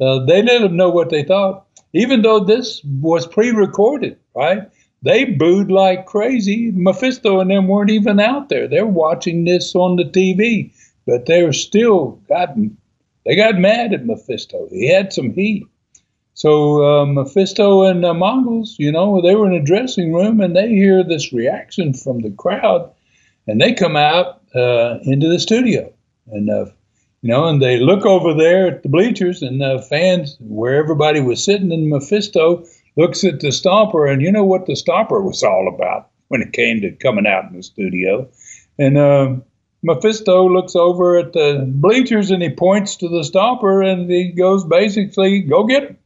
uh, they let them know what they thought, even though this was pre recorded, right? They booed like crazy. Mephisto and them weren't even out there. They're watching this on the TV, but they're still got they got mad at Mephisto. He had some heat. So uh, Mephisto and the Mongols, you know, they were in a dressing room and they hear this reaction from the crowd, and they come out uh, into the studio, and uh, you know, and they look over there at the bleachers and the fans where everybody was sitting, and Mephisto looks at the Stomper, and you know what the Stomper was all about when it came to coming out in the studio, and uh, Mephisto looks over at the bleachers and he points to the Stomper and he goes basically, "Go get him."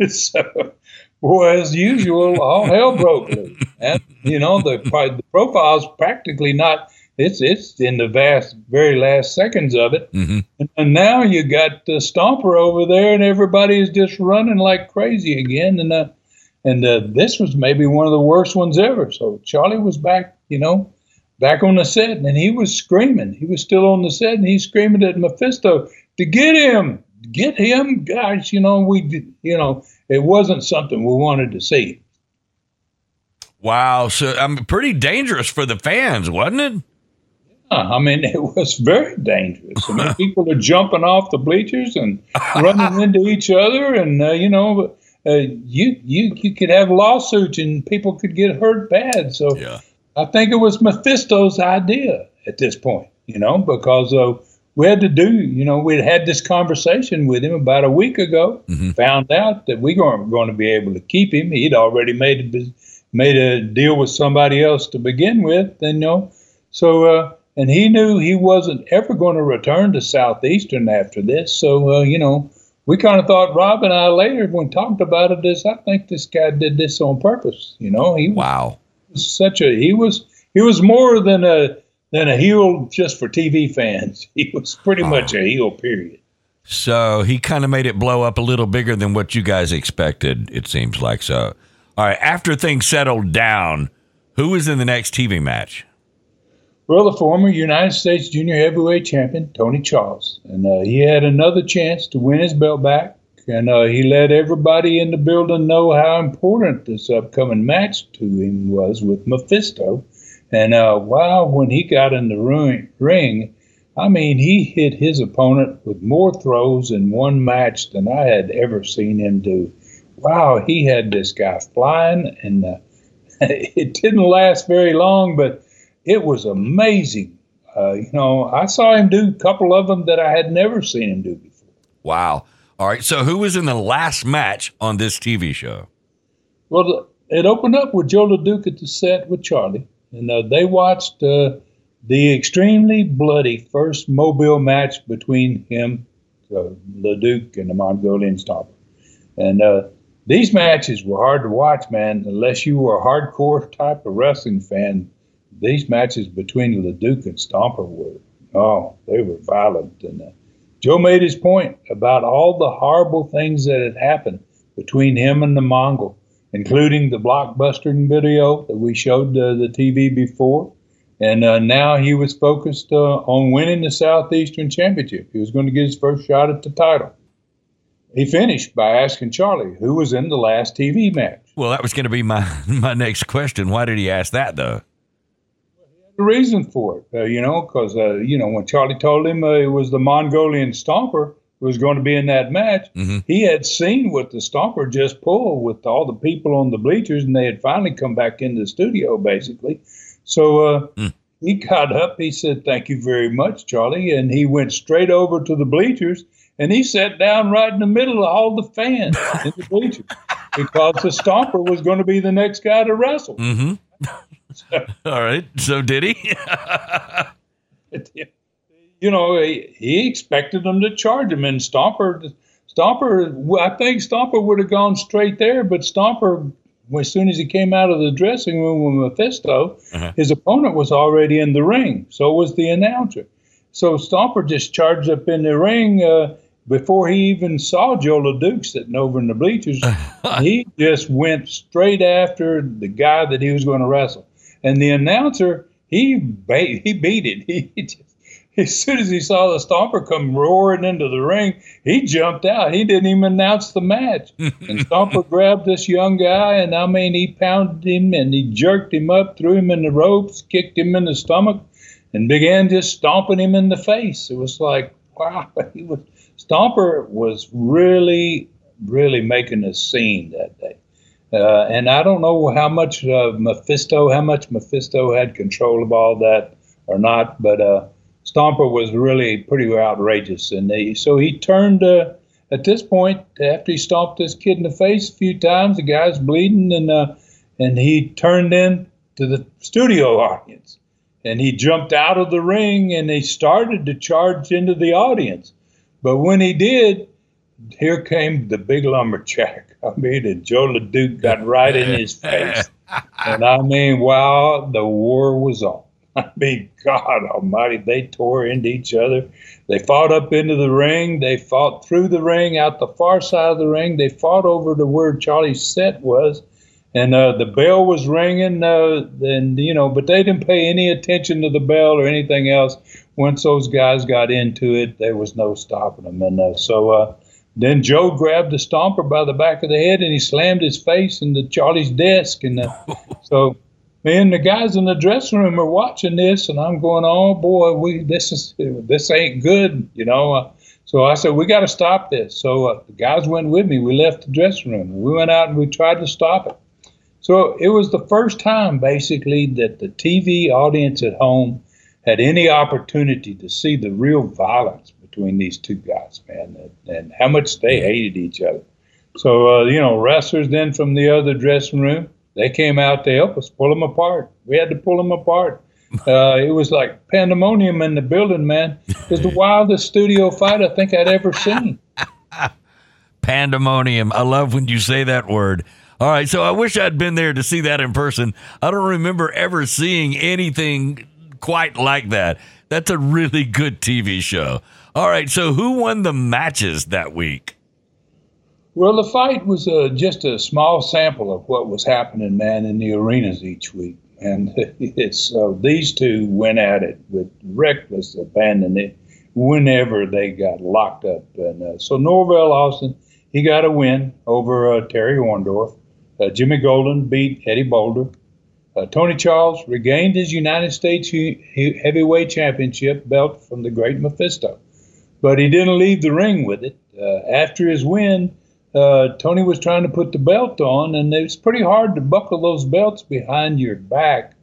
so, boy, as usual, all hell broke loose. And you know, the the profile's practically not. It's it's in the vast, very last seconds of it, Mm-hmm. and, and now you got the Stomper over there, and everybody is just running like crazy again. And uh, and uh, this was maybe one of the worst ones ever. So Charlie was back, you know, back on the set, and he was screaming. He was still on the set, and he's screaming at Mephisto to get him, get him, guys. You know, we, did- you know, it wasn't something we wanted to see. Wow. So I'm pretty dangerous for the fans, wasn't it? I mean, it was very dangerous. I mean, people are jumping off the bleachers and running into each other, and uh, you know, uh, you you you could have lawsuits and people could get hurt bad. So Yeah. I think it was Mephisto's idea at this point, you know, because uh, we had to do, you know, we had this conversation with him about a week ago. Found out that we weren't going to be able to keep him. He'd already made a made a deal with somebody else to begin with, and you know, so uh, and he knew he wasn't ever going to return to Southeastern after this. So uh, you know, we kind of thought Rob and I later when talked about it is I think this guy did this on purpose. You know, he was Wow. was such a he was he was more than a than a heel just for TV fans. He was pretty much a heel. Period. So he kind of made it blow up a little bigger than what you guys expected, it seems like. So, all right, after things settled down, who was in the next TV match? Well, the former United States Junior Heavyweight Champion Tony Charles, and uh, he had another chance to win his belt back, and uh, he let everybody in the building know how important this upcoming match to him was with Mephisto. And uh, wow, when he got in the ring, I mean, he hit his opponent with more throws in one match than I had ever seen him do. Wow, he had this guy flying, and uh, it didn't last very long, but it was amazing. Uh, you know, I saw him do a couple of them that I had never seen him do before. Wow. All right, so who was in the last match on this TV show? Well, it opened up with Joe LeDuc at the set with Charlie, and uh, they watched uh, the extremely bloody first Mobile match between him, uh, LeDuc, and the Mongolian Stomper. And uh, these matches were hard to watch, man, unless you were a hardcore type of wrestling fan. These matches between LeDuc and Stomper were, oh, they were violent. And uh, Joe made his point about all the horrible things that had happened between him and the Mongol including the blockbuster video that we showed uh, the TV before. And uh, now he was focused uh, on winning the Southeastern Championship. He was going to get his first shot at the title. He finished by asking Charlie who was in the last TV match. Well, that was going to be my my next question. Why did he ask that though? The reason for it, uh, you know, because uh, you know when Charlie told him uh, it was the Mongolian Stomper who was going to be in that match, Mhm. he had seen what the Stomper just pulled with all the people on the bleachers, and they had finally come back in the studio basically. So uh, Mm. he got up, he said, "Thank you very much, Charlie," and he went straight over to the bleachers and he sat down right in the middle of all the fans in the bleachers because the Stomper was going to be the next guy to wrestle. Mm-hmm. All right. So did he? you know, he, he expected them to charge him, and Stomper, Stomper, I think Stomper would have gone straight there, but Stomper, as soon as he came out of the dressing room with Mephisto, Uh-huh. his opponent was already in the ring. So was the announcer. So Stomper just charged up in the ring uh, before he even saw Joe LeDuc sitting over in the bleachers. he just went straight after the guy that he was going to wrestle, and the announcer he ba- he beat it. He just, as soon as he saw the Stomper come roaring into the ring, he jumped out. He didn't even announce the match. and Stomper grabbed this young guy, and I mean, he pounded him and he jerked him up, threw him in the ropes, kicked him in the stomach, and began just stomping him in the face. It was like, wow, he was, Stomper was really really making a scene that day. Uh, and I don't know how much uh, Mephisto, how much Mephisto had control of all that or not, but uh, Stomper was really pretty outrageous. And they, so he turned, uh, at this point, after he stomped this kid in the face a few times, the guy's bleeding, and, uh, and he turned in to the studio audience. And he jumped out of the ring and he started to charge into the audience. But when he did, here came the big lumberjack I mean, and Joe LeDuc got right in his face. And I mean, wow, the war was on. I mean, God Almighty, they tore into each other. They fought up into the ring. They fought through the ring, out the far side of the ring. They fought over to where Charlie's set was, and uh, the bell was ringing. Uh, and you know, but they didn't pay any attention to the bell or anything else. Once those guys got into it, there was no stopping them. And uh, so uh, then Joe grabbed the stomper by the back of the head and he slammed his face into Charlie's desk. And uh, so me and the guys in the dressing room are watching this, and I'm going, "Oh boy, we this is this ain't good," you know. Uh, so I said, "We got to stop this." So uh, the guys went with me. We left the dressing room. We went out and we tried to stop it. So it was the first time, basically, that the TV audience at home had any opportunity to see the real violence between these two guys, man, and, and how much they hated each other. So, uh, you know, wrestlers then from the other dressing room, they came out to help us pull them apart. We had to pull them apart. Uh, it was like pandemonium in the building, man. It was the wildest studio fight I think I'd ever seen. pandemonium. I love when you say that word. All right, so I wish I'd been there to see that in person. I don't remember ever seeing anything quite like that. That's a really good TV show. All right, so who won the matches that week? Well, the fight was uh, just a small sample of what was happening, man, in the arenas each week. And it's uh, these two went at it with reckless abandon whenever they got locked up. And uh, so Norvell Austin, he got a win over uh, Terry Orndorff. Uh, Jimmy Golden beat Eddie Boulder. Uh, Tony Charles regained his United States Heavyweight Championship belt from the Great Mephisto but he didn't leave the ring with it. Uh, after his win, uh, Tony was trying to put the belt on, and it's pretty hard to buckle those belts behind your back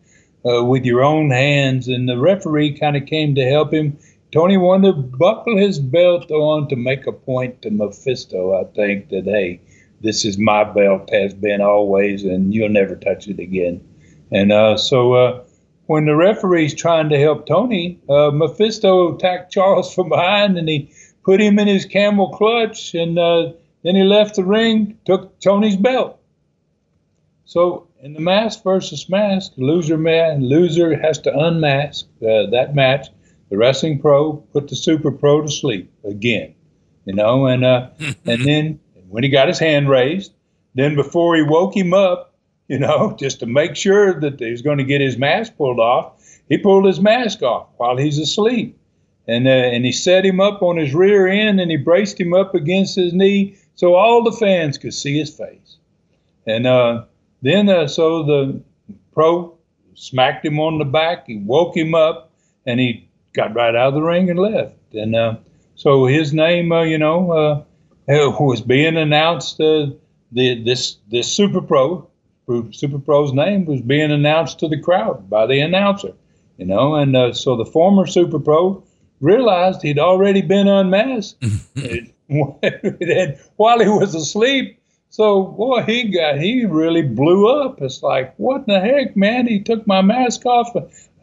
uh, with your own hands. And the referee kind of came to help him. Tony wanted to buckle his belt on to make a point to Mephisto, I think, that, hey, this is my belt, has been always, and you'll never touch it again. And uh, so uh, when the referee's trying to help Tony, uh, Mephisto attacked Charles from behind and he put him in his camel clutch and uh, then he left the ring, took Tony's belt. So in the mask versus mask, loser man, loser has to unmask uh, that match. The wrestling pro put the super pro to sleep again, you know, and uh, and then when he got his hand raised, then before he woke him up, you know, just to make sure that he was going to get his mask pulled off. He pulled his mask off while he's asleep. And, uh, and he set him up on his rear end and he braced him up against his knee so all the fans could see his face. And uh, then, uh, so the pro smacked him on the back, he woke him up, and he got right out of the ring and left. And uh, so his name, uh, you know, uh, was being announced. the this this super pro Super Pro's name was being announced to the crowd by the announcer, you know, and uh, so the former Super Pro realized he'd already been unmasked while he was asleep. So boy, he got he really blew up. It's like what the heck, man? He took my mask off.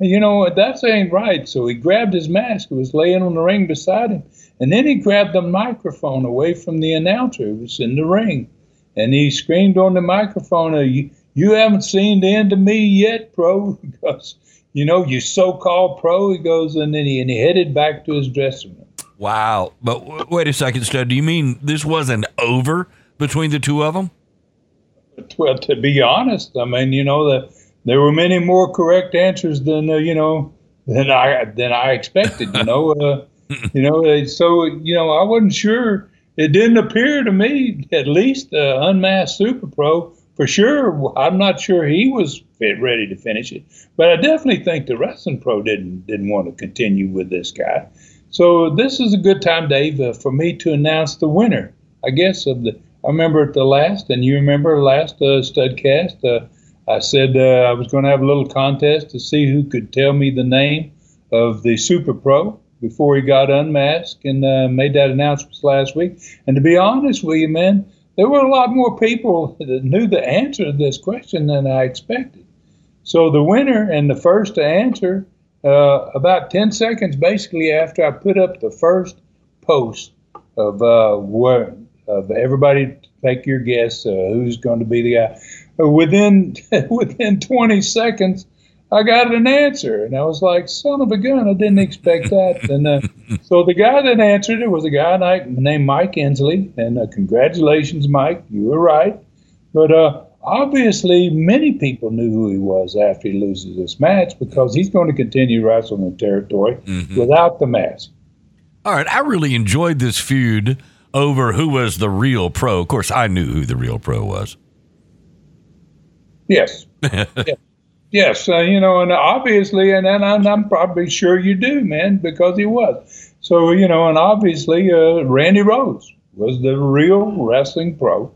You know that ain't right. So he grabbed his mask. It was laying on the ring beside him, and then he grabbed the microphone away from the announcer. It was in the ring and he screamed on the microphone, you, you haven't seen the end of me yet, pro. Because, you know, you so called pro. He goes, and then he, and he headed back to his dressing room. Wow. But w- wait a second, Stud. Do you mean this wasn't over between the two of them? Well, to be honest, I mean, you know, the, there were many more correct answers than, uh, you know, than I than I expected, you know. Uh, you know, so, you know, I wasn't sure it didn't appear to me, at least the unmasked Super Pro, for sure. I'm not sure he was fit, ready to finish it, but I definitely think the wrestling pro didn't didn't want to continue with this guy. So this is a good time, Dave, uh, for me to announce the winner, I guess, of the I remember at the last, and you remember last uh, Studcast, uh, I said uh, I was going to have a little contest to see who could tell me the name of the Super Pro before he got unmasked and uh, made that announcement last week. And to be honest with you, man, there were a lot more people that knew the answer to this question than I expected. So the winner and the first to answer, uh, about 10 seconds basically after I put up the first post of uh, where, of everybody take your guess uh, who's going to be the guy. Within within 20 seconds, I got an answer, and I was like, "Son of a gun! I didn't expect that." and uh, so the guy that answered it was a guy named Mike Inslee, and uh, congratulations, Mike, you were right. But uh, obviously, many people knew who he was after he loses this match because he's going to continue wrestling the territory mm-hmm. without the mask. All right, I really enjoyed this feud over who was the real pro. Of course, I knew who the real pro was. Yes. yeah. Yes, uh, you know, and obviously, and, and I'm, I'm, probably sure you do, man, because he was. So, you know, and obviously, uh, Randy Rose was the real wrestling pro.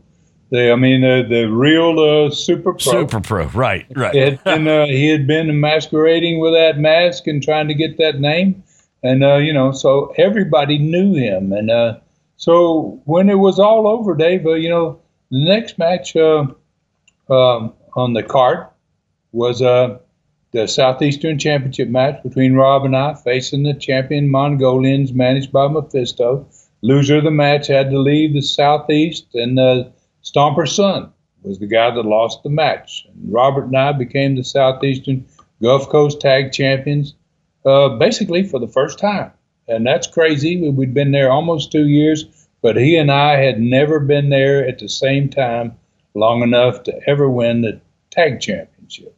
The, I mean, uh, the real uh, super pro. Super pro, right, right. he, had been, uh, he had been masquerading with that mask and trying to get that name. And, uh, you know, so everybody knew him. And so when it was all over, Dave, you know, the next match um, on the card was uh, the Southeastern Championship match between Rob and I facing the champion Mongolians managed by Mephisto. Loser of the match had to leave the Southeast, and uh, Stomper's son was the guy that lost the match. And Robert and I became the Southeastern Gulf Coast Tag Champions uh, basically for the first time. And that's crazy. We'd been there almost two years, but he and I had never been there at the same time long enough to ever win the tag championship.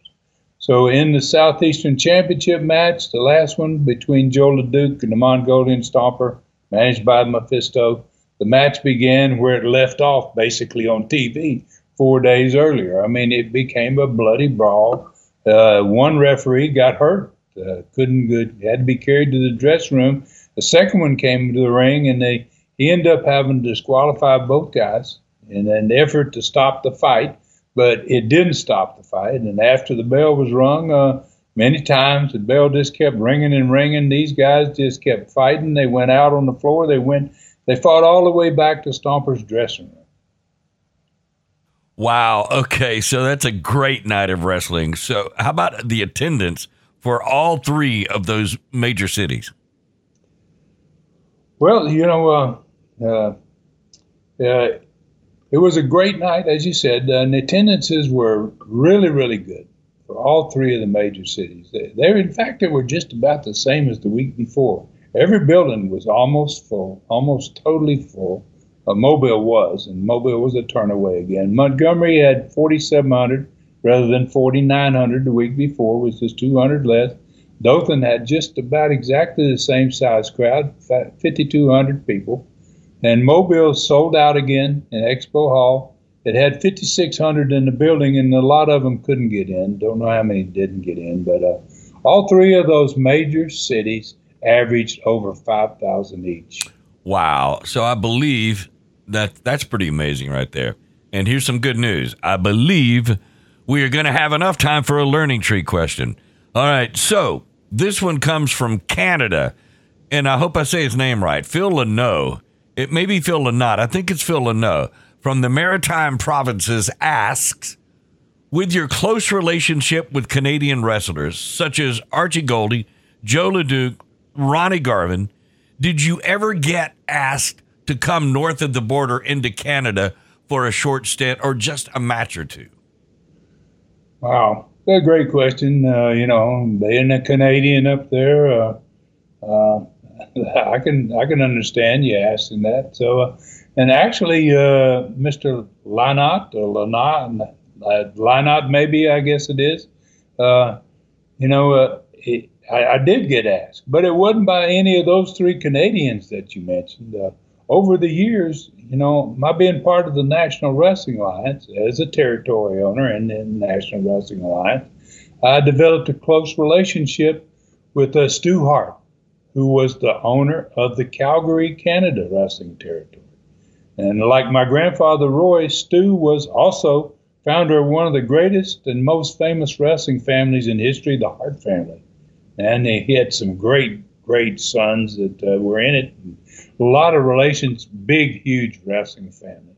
So in the Southeastern Championship match, the last one between Joe LeDuc and the Mongolian Stomper, managed by Mephisto, the match began where it left off, basically on TV four days earlier. I mean, it became a bloody brawl. Uh, one referee got hurt, uh, couldn't good, had to be carried to the dressing room. The second one came to the ring, and they he ended up having to disqualify both guys in an effort to stop the fight but it didn't stop the fight. And after the bell was rung, uh, many times the bell just kept ringing and ringing. These guys just kept fighting. They went out on the floor. They went. They fought all the way back to Stomper's dressing room. Wow. Okay. So that's a great night of wrestling. So, how about the attendance for all three of those major cities? Well, you know, uh, uh, uh it was a great night, as you said, and the attendances were really, really good for all three of the major cities. They, they, in fact, they were just about the same as the week before. Every building was almost full, almost totally full. Uh, Mobile was, and Mobile was a turnaway again. Montgomery had 4,700 rather than 4,900 the week before, which is 200 less. Dothan had just about exactly the same size crowd, 5,200 people. And Mobile sold out again in Expo Hall. It had 5,600 in the building, and a lot of them couldn't get in. Don't know how many didn't get in, but uh, all three of those major cities averaged over 5,000 each. Wow. So I believe that that's pretty amazing right there. And here's some good news. I believe we are going to have enough time for a learning tree question. All right. So this one comes from Canada, and I hope I say his name right. Phil Leno it may be Phil Lynott. I think it's Phil Lynott from the Maritime Provinces asks, with your close relationship with Canadian wrestlers such as Archie Gouldie, Joe LeDuc, Ronnie Garvin, did you ever get asked to come north of the border into Canada for a short stint or just a match or two? Wow, that's a great question. Uh, you know, being a Canadian up there, uh, uh, I can I can understand you asking that. So, uh, and actually, uh, Mr. Lynott or Lynott, uh, Lynott maybe I guess it is. Uh, you know, uh, it, I, I, did get asked, but it wasn't by any of those three Canadians that you mentioned. Uh, over the years, you know, my being part of the National Wrestling Alliance as a territory owner in the National Wrestling Alliance, I developed a close relationship with Stu Hart who was the owner of the Calgary, Canada wrestling territory. And like my grandfather Roy, Stu was also founder of one of the greatest and most famous wrestling families in history, the Hart family. And he had some great, great sons that uh, were in it. A lot of relations, big, huge wrestling family.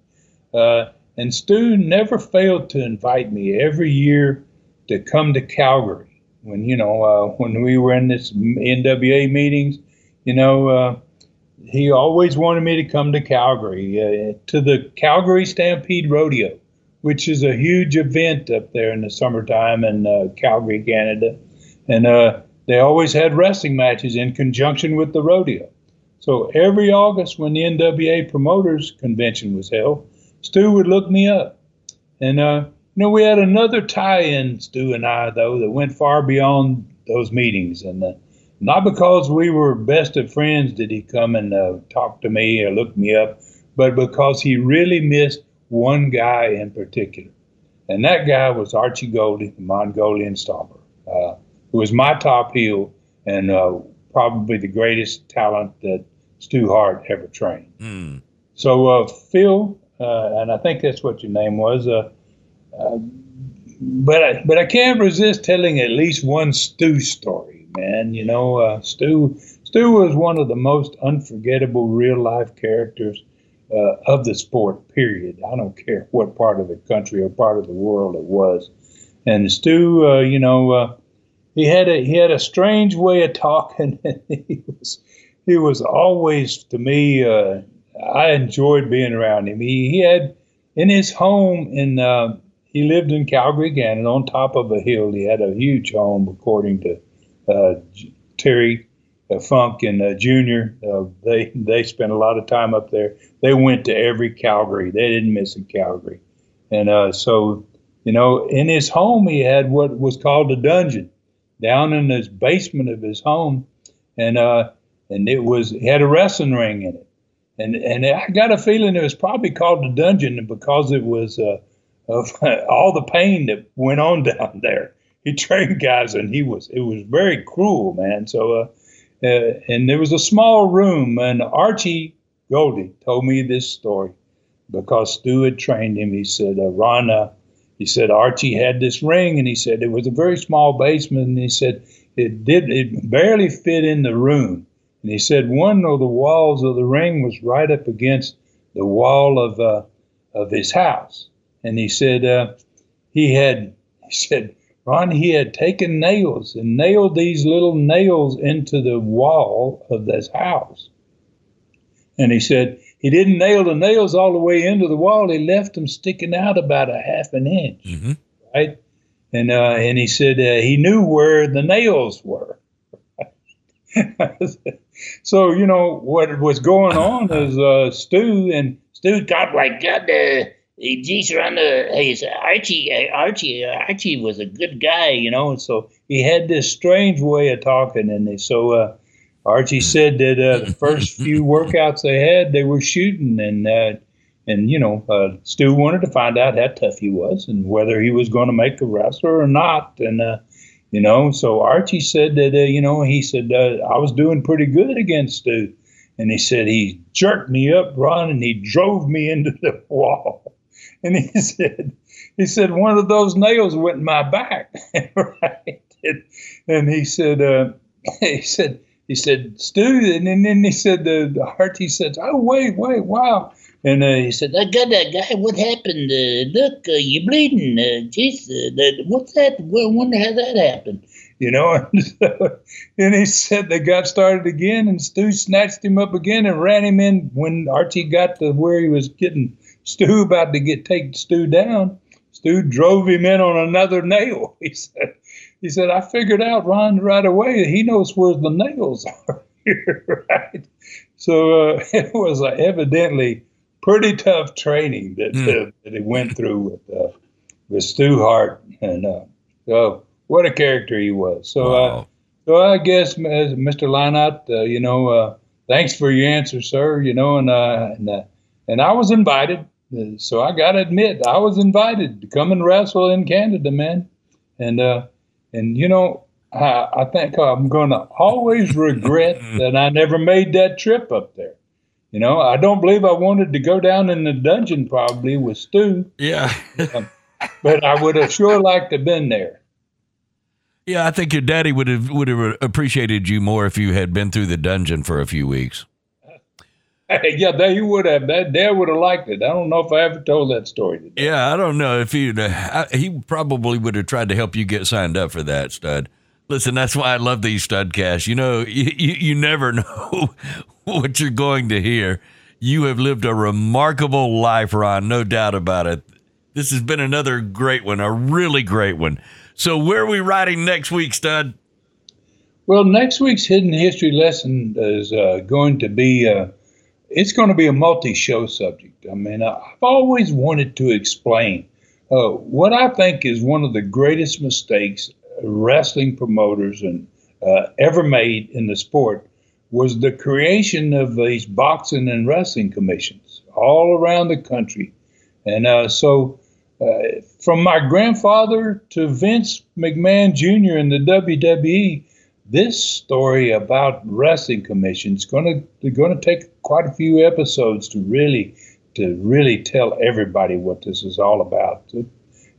Uh, and Stu never failed to invite me every year to come to Calgary. When you know, uh, when we were in this NWA meetings, you know, uh, he always wanted me to come to Calgary uh, to the Calgary Stampede Rodeo which is a huge event up there in the summertime in uh, Calgary, Canada. And uh, they always had wrestling matches in conjunction with the rodeo. So every August, when the NWA Promoters Convention was held, Stu would look me up. And, uh, you know, we had another tie in, Stu and I, though, that went far beyond those meetings. And uh, not because we were best of friends did he come and uh, talk to me or look me up, but because he really missed one guy in particular. And that guy was Archie Gouldie, the Mongolian Stomper, uh, who was my top heel and uh, probably the greatest talent that Stu Hart ever trained. Mm. So, uh, Phil, uh, and I think that's what your name was, uh, uh, but I, but I can't resist telling at least one Stu story, man. You know, Stu Stu was one of the most unforgettable real life characters uh, of the sport, period. I don't care what part of the country or part of the world it was. And Stu, uh, you know, uh, he had a he had a strange way of talking. he was he was always to me. Uh, I enjoyed being around him. He, he had in his home in uh, he lived in Calgary, Canada, on top of a hill. He had a huge home, according to uh, Terry uh, Funk and uh, Junior. Uh, they they spent a lot of time up there. They went to every Calgary. They didn't miss a Calgary, and uh, so you know, in his home he had what was called a dungeon down in his basement of his home, and uh, and it was he had a wrestling ring in it, and and I got a feeling it was probably called the dungeon because it was uh, of all the pain that went on down there. He trained guys, and he was it was very cruel, man. So uh, uh, and there was a small room, and Archie Gouldie told me this story because Stu had trained him. He said, uh, he said Archie had this ring, and he said it was a very small basement, and he said it did it barely fit in the room. And he said one of the walls of the ring was right up against the wall of uh, of his house, and he said uh, he had he said Ron, he had taken nails and nailed these little nails into the wall of this house. And he said he didn't nail the nails all the way into the wall. He left them sticking out about a half an inch, mm-hmm. right? And uh, and he said uh, he knew where the nails were. so you know what was going on is uh, Stu and Stu got like God. Uh, geez, around the hey, Archie, uh, Archie, uh, Archie was a good guy, you know. And so he had this strange way of talking, and so uh, Archie said that uh, the first few workouts they had, they were shooting, and uh, and you know, uh, Stu wanted to find out how tough he was and whether he was going to make a wrestler or not, and. you know, so Archie said that, you know, he said, I was doing pretty good against Stu. And he said he jerked me up, Ron, and he drove me into the wall. and he said, he said one of those nails went in my back, right? And, and he said, uh, he said, he said, Stu, and then, then he said, the, the heart, he said, oh wait, wait, wow. And uh, he said, I got that guy. What happened? Uh, look, uh, you're bleeding. Uh, geez, uh, what's that? Well, wonder how that happened. You know, and, so, and he said they got started again, and Stu snatched him up again and ran him in when Archie got to where he was getting Stu about to get take Stu down. Stu drove him in on another nail. He said, he said, I figured out Ron right away. He knows where the nails are. right. So uh, it was uh, evidently pretty tough training that, mm. uh, that he went through with uh, with Stu Hart, and uh, so what a character he was. So, uh, wow. so I guess, Mr. Lynott, you know, thanks for your answer, sir. You know, and and and I was invited so I got to admit, I was invited to come and wrestle in Canada, man. And uh, and you know, I, I think I'm going to always regret that I never made that trip up there. You know, I don't believe I wanted to go down in the dungeon probably with Stu. Yeah. but I would have sure liked to have been there. Yeah, I think your daddy would have would have appreciated you more if you had been through the dungeon for a few weeks. yeah, they would have. That dad would have liked it. I don't know if I ever told that story. Today. Yeah, I don't know if he uh, he probably would have tried to help you get signed up for that stud. Listen, that's why I love these studcasts. You know, you, you, you never know what you're going to hear. You have lived a remarkable life, Ron, no doubt about it. This has been another great one, a really great one. So, where are we riding next week, Stud? Well, next week's hidden history lesson is uh, going to be uh, it's going to be a multi-show subject. I mean, I've always wanted to explain uh, what I think is one of the greatest mistakes wrestling promoters and uh, ever made in the sport was the creation of these boxing and wrestling commissions all around the country. And uh, so, uh, from my grandfather to Vince McMahon Jr. in the WWE, this story about wrestling commissions going to going to take quite a few episodes to really to really tell everybody what this is all about. Uh,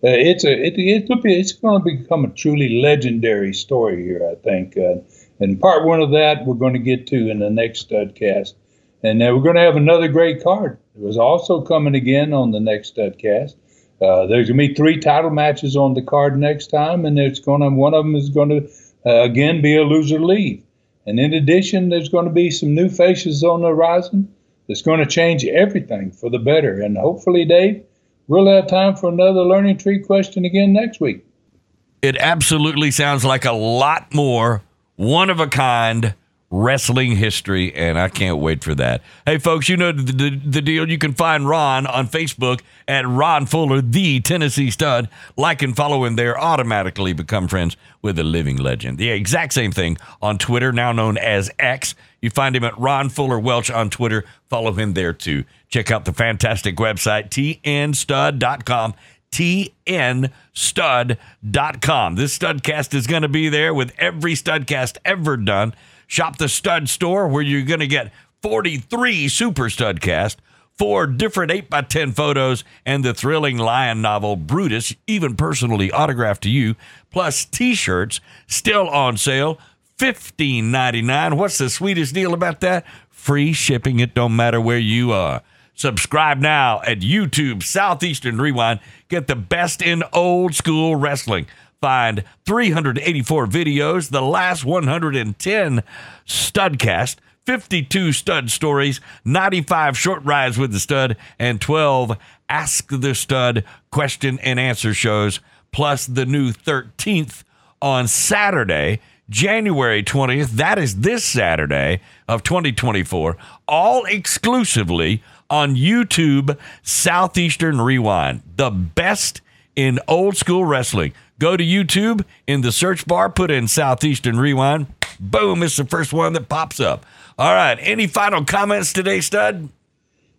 it's a it, it it's going to become a truly legendary story here, I think. Uh, and part one of that we're going to get to in the next studcast, and we're going to have another great card. It was also coming again on the next studcast. Uh, there's going to be three title matches on the card next time, and it's going to one of them is going to uh, again be a loser leave. And in addition, there's going to be some new faces on the horizon that's going to change everything for the better. And hopefully, Dave, we'll have time for another learning tree question again next week. It absolutely sounds like a lot more one of a kind wrestling history, and I can't wait for that. Hey, folks, you know the, the, the, deal. You can find Ron on Facebook at Ron Fuller, the Tennessee stud. Like and follow him there, automatically become friends with a living legend. The exact same thing on Twitter, now known as X. You find him at Ron Fuller Welch on Twitter. Follow him there too. Check out the fantastic website, tnstud.com tnstud.com. This studcast is going to be there with every studcast ever done. Shop the Stud Store where you're going to get 43 Super Studcast, four different 8x10 photos, and the thrilling lion novel Brutus, even personally autographed to you, plus t shirts still on sale. $15.99. What's the sweetest deal about that? Free shipping. It don't matter where you are. Subscribe now at YouTube Southeastern Rewind. Get the best in old school wrestling. Find 384 videos, the last 110 studcast, 52 stud stories, 95 short rides with the stud, and 12 Ask the Stud question and answer shows, plus the new 13th on Saturday. January 20th, that is this Saturday of 2024, all exclusively on YouTube Southeastern Rewind, the best in old school wrestling. Go to YouTube in the search bar, put in Southeastern Rewind. Boom, it's the first one that pops up. All right, any final comments today, Stud?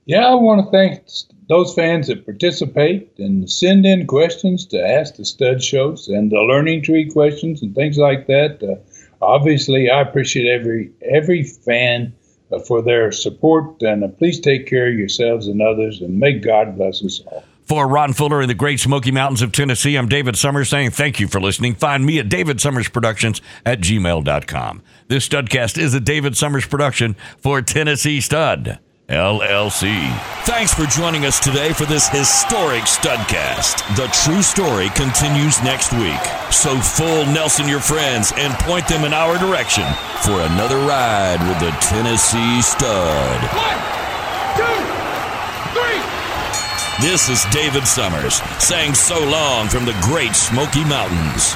Yeah, I want to thank those fans that participate and send in questions to ask the stud shows and the learning tree questions and things like that. Uh, obviously, I appreciate every every fan uh, for their support, and uh, please take care of yourselves and others, and may God bless us all. For Ron Fuller in the Great Smoky Mountains of Tennessee, I'm David Summers saying thank you for listening. Find me at davidsummersproductions Summers Productions at gmail.com. This Studcast is a David Summers production for Tennessee Stud. LLC. Thanks for joining us today for this historic Studcast. The true story continues next week. So full Nelson your friends and point them in our direction for another ride with the Tennessee Stud. One, two, this is David Summers saying so long from the Great Smoky Mountains.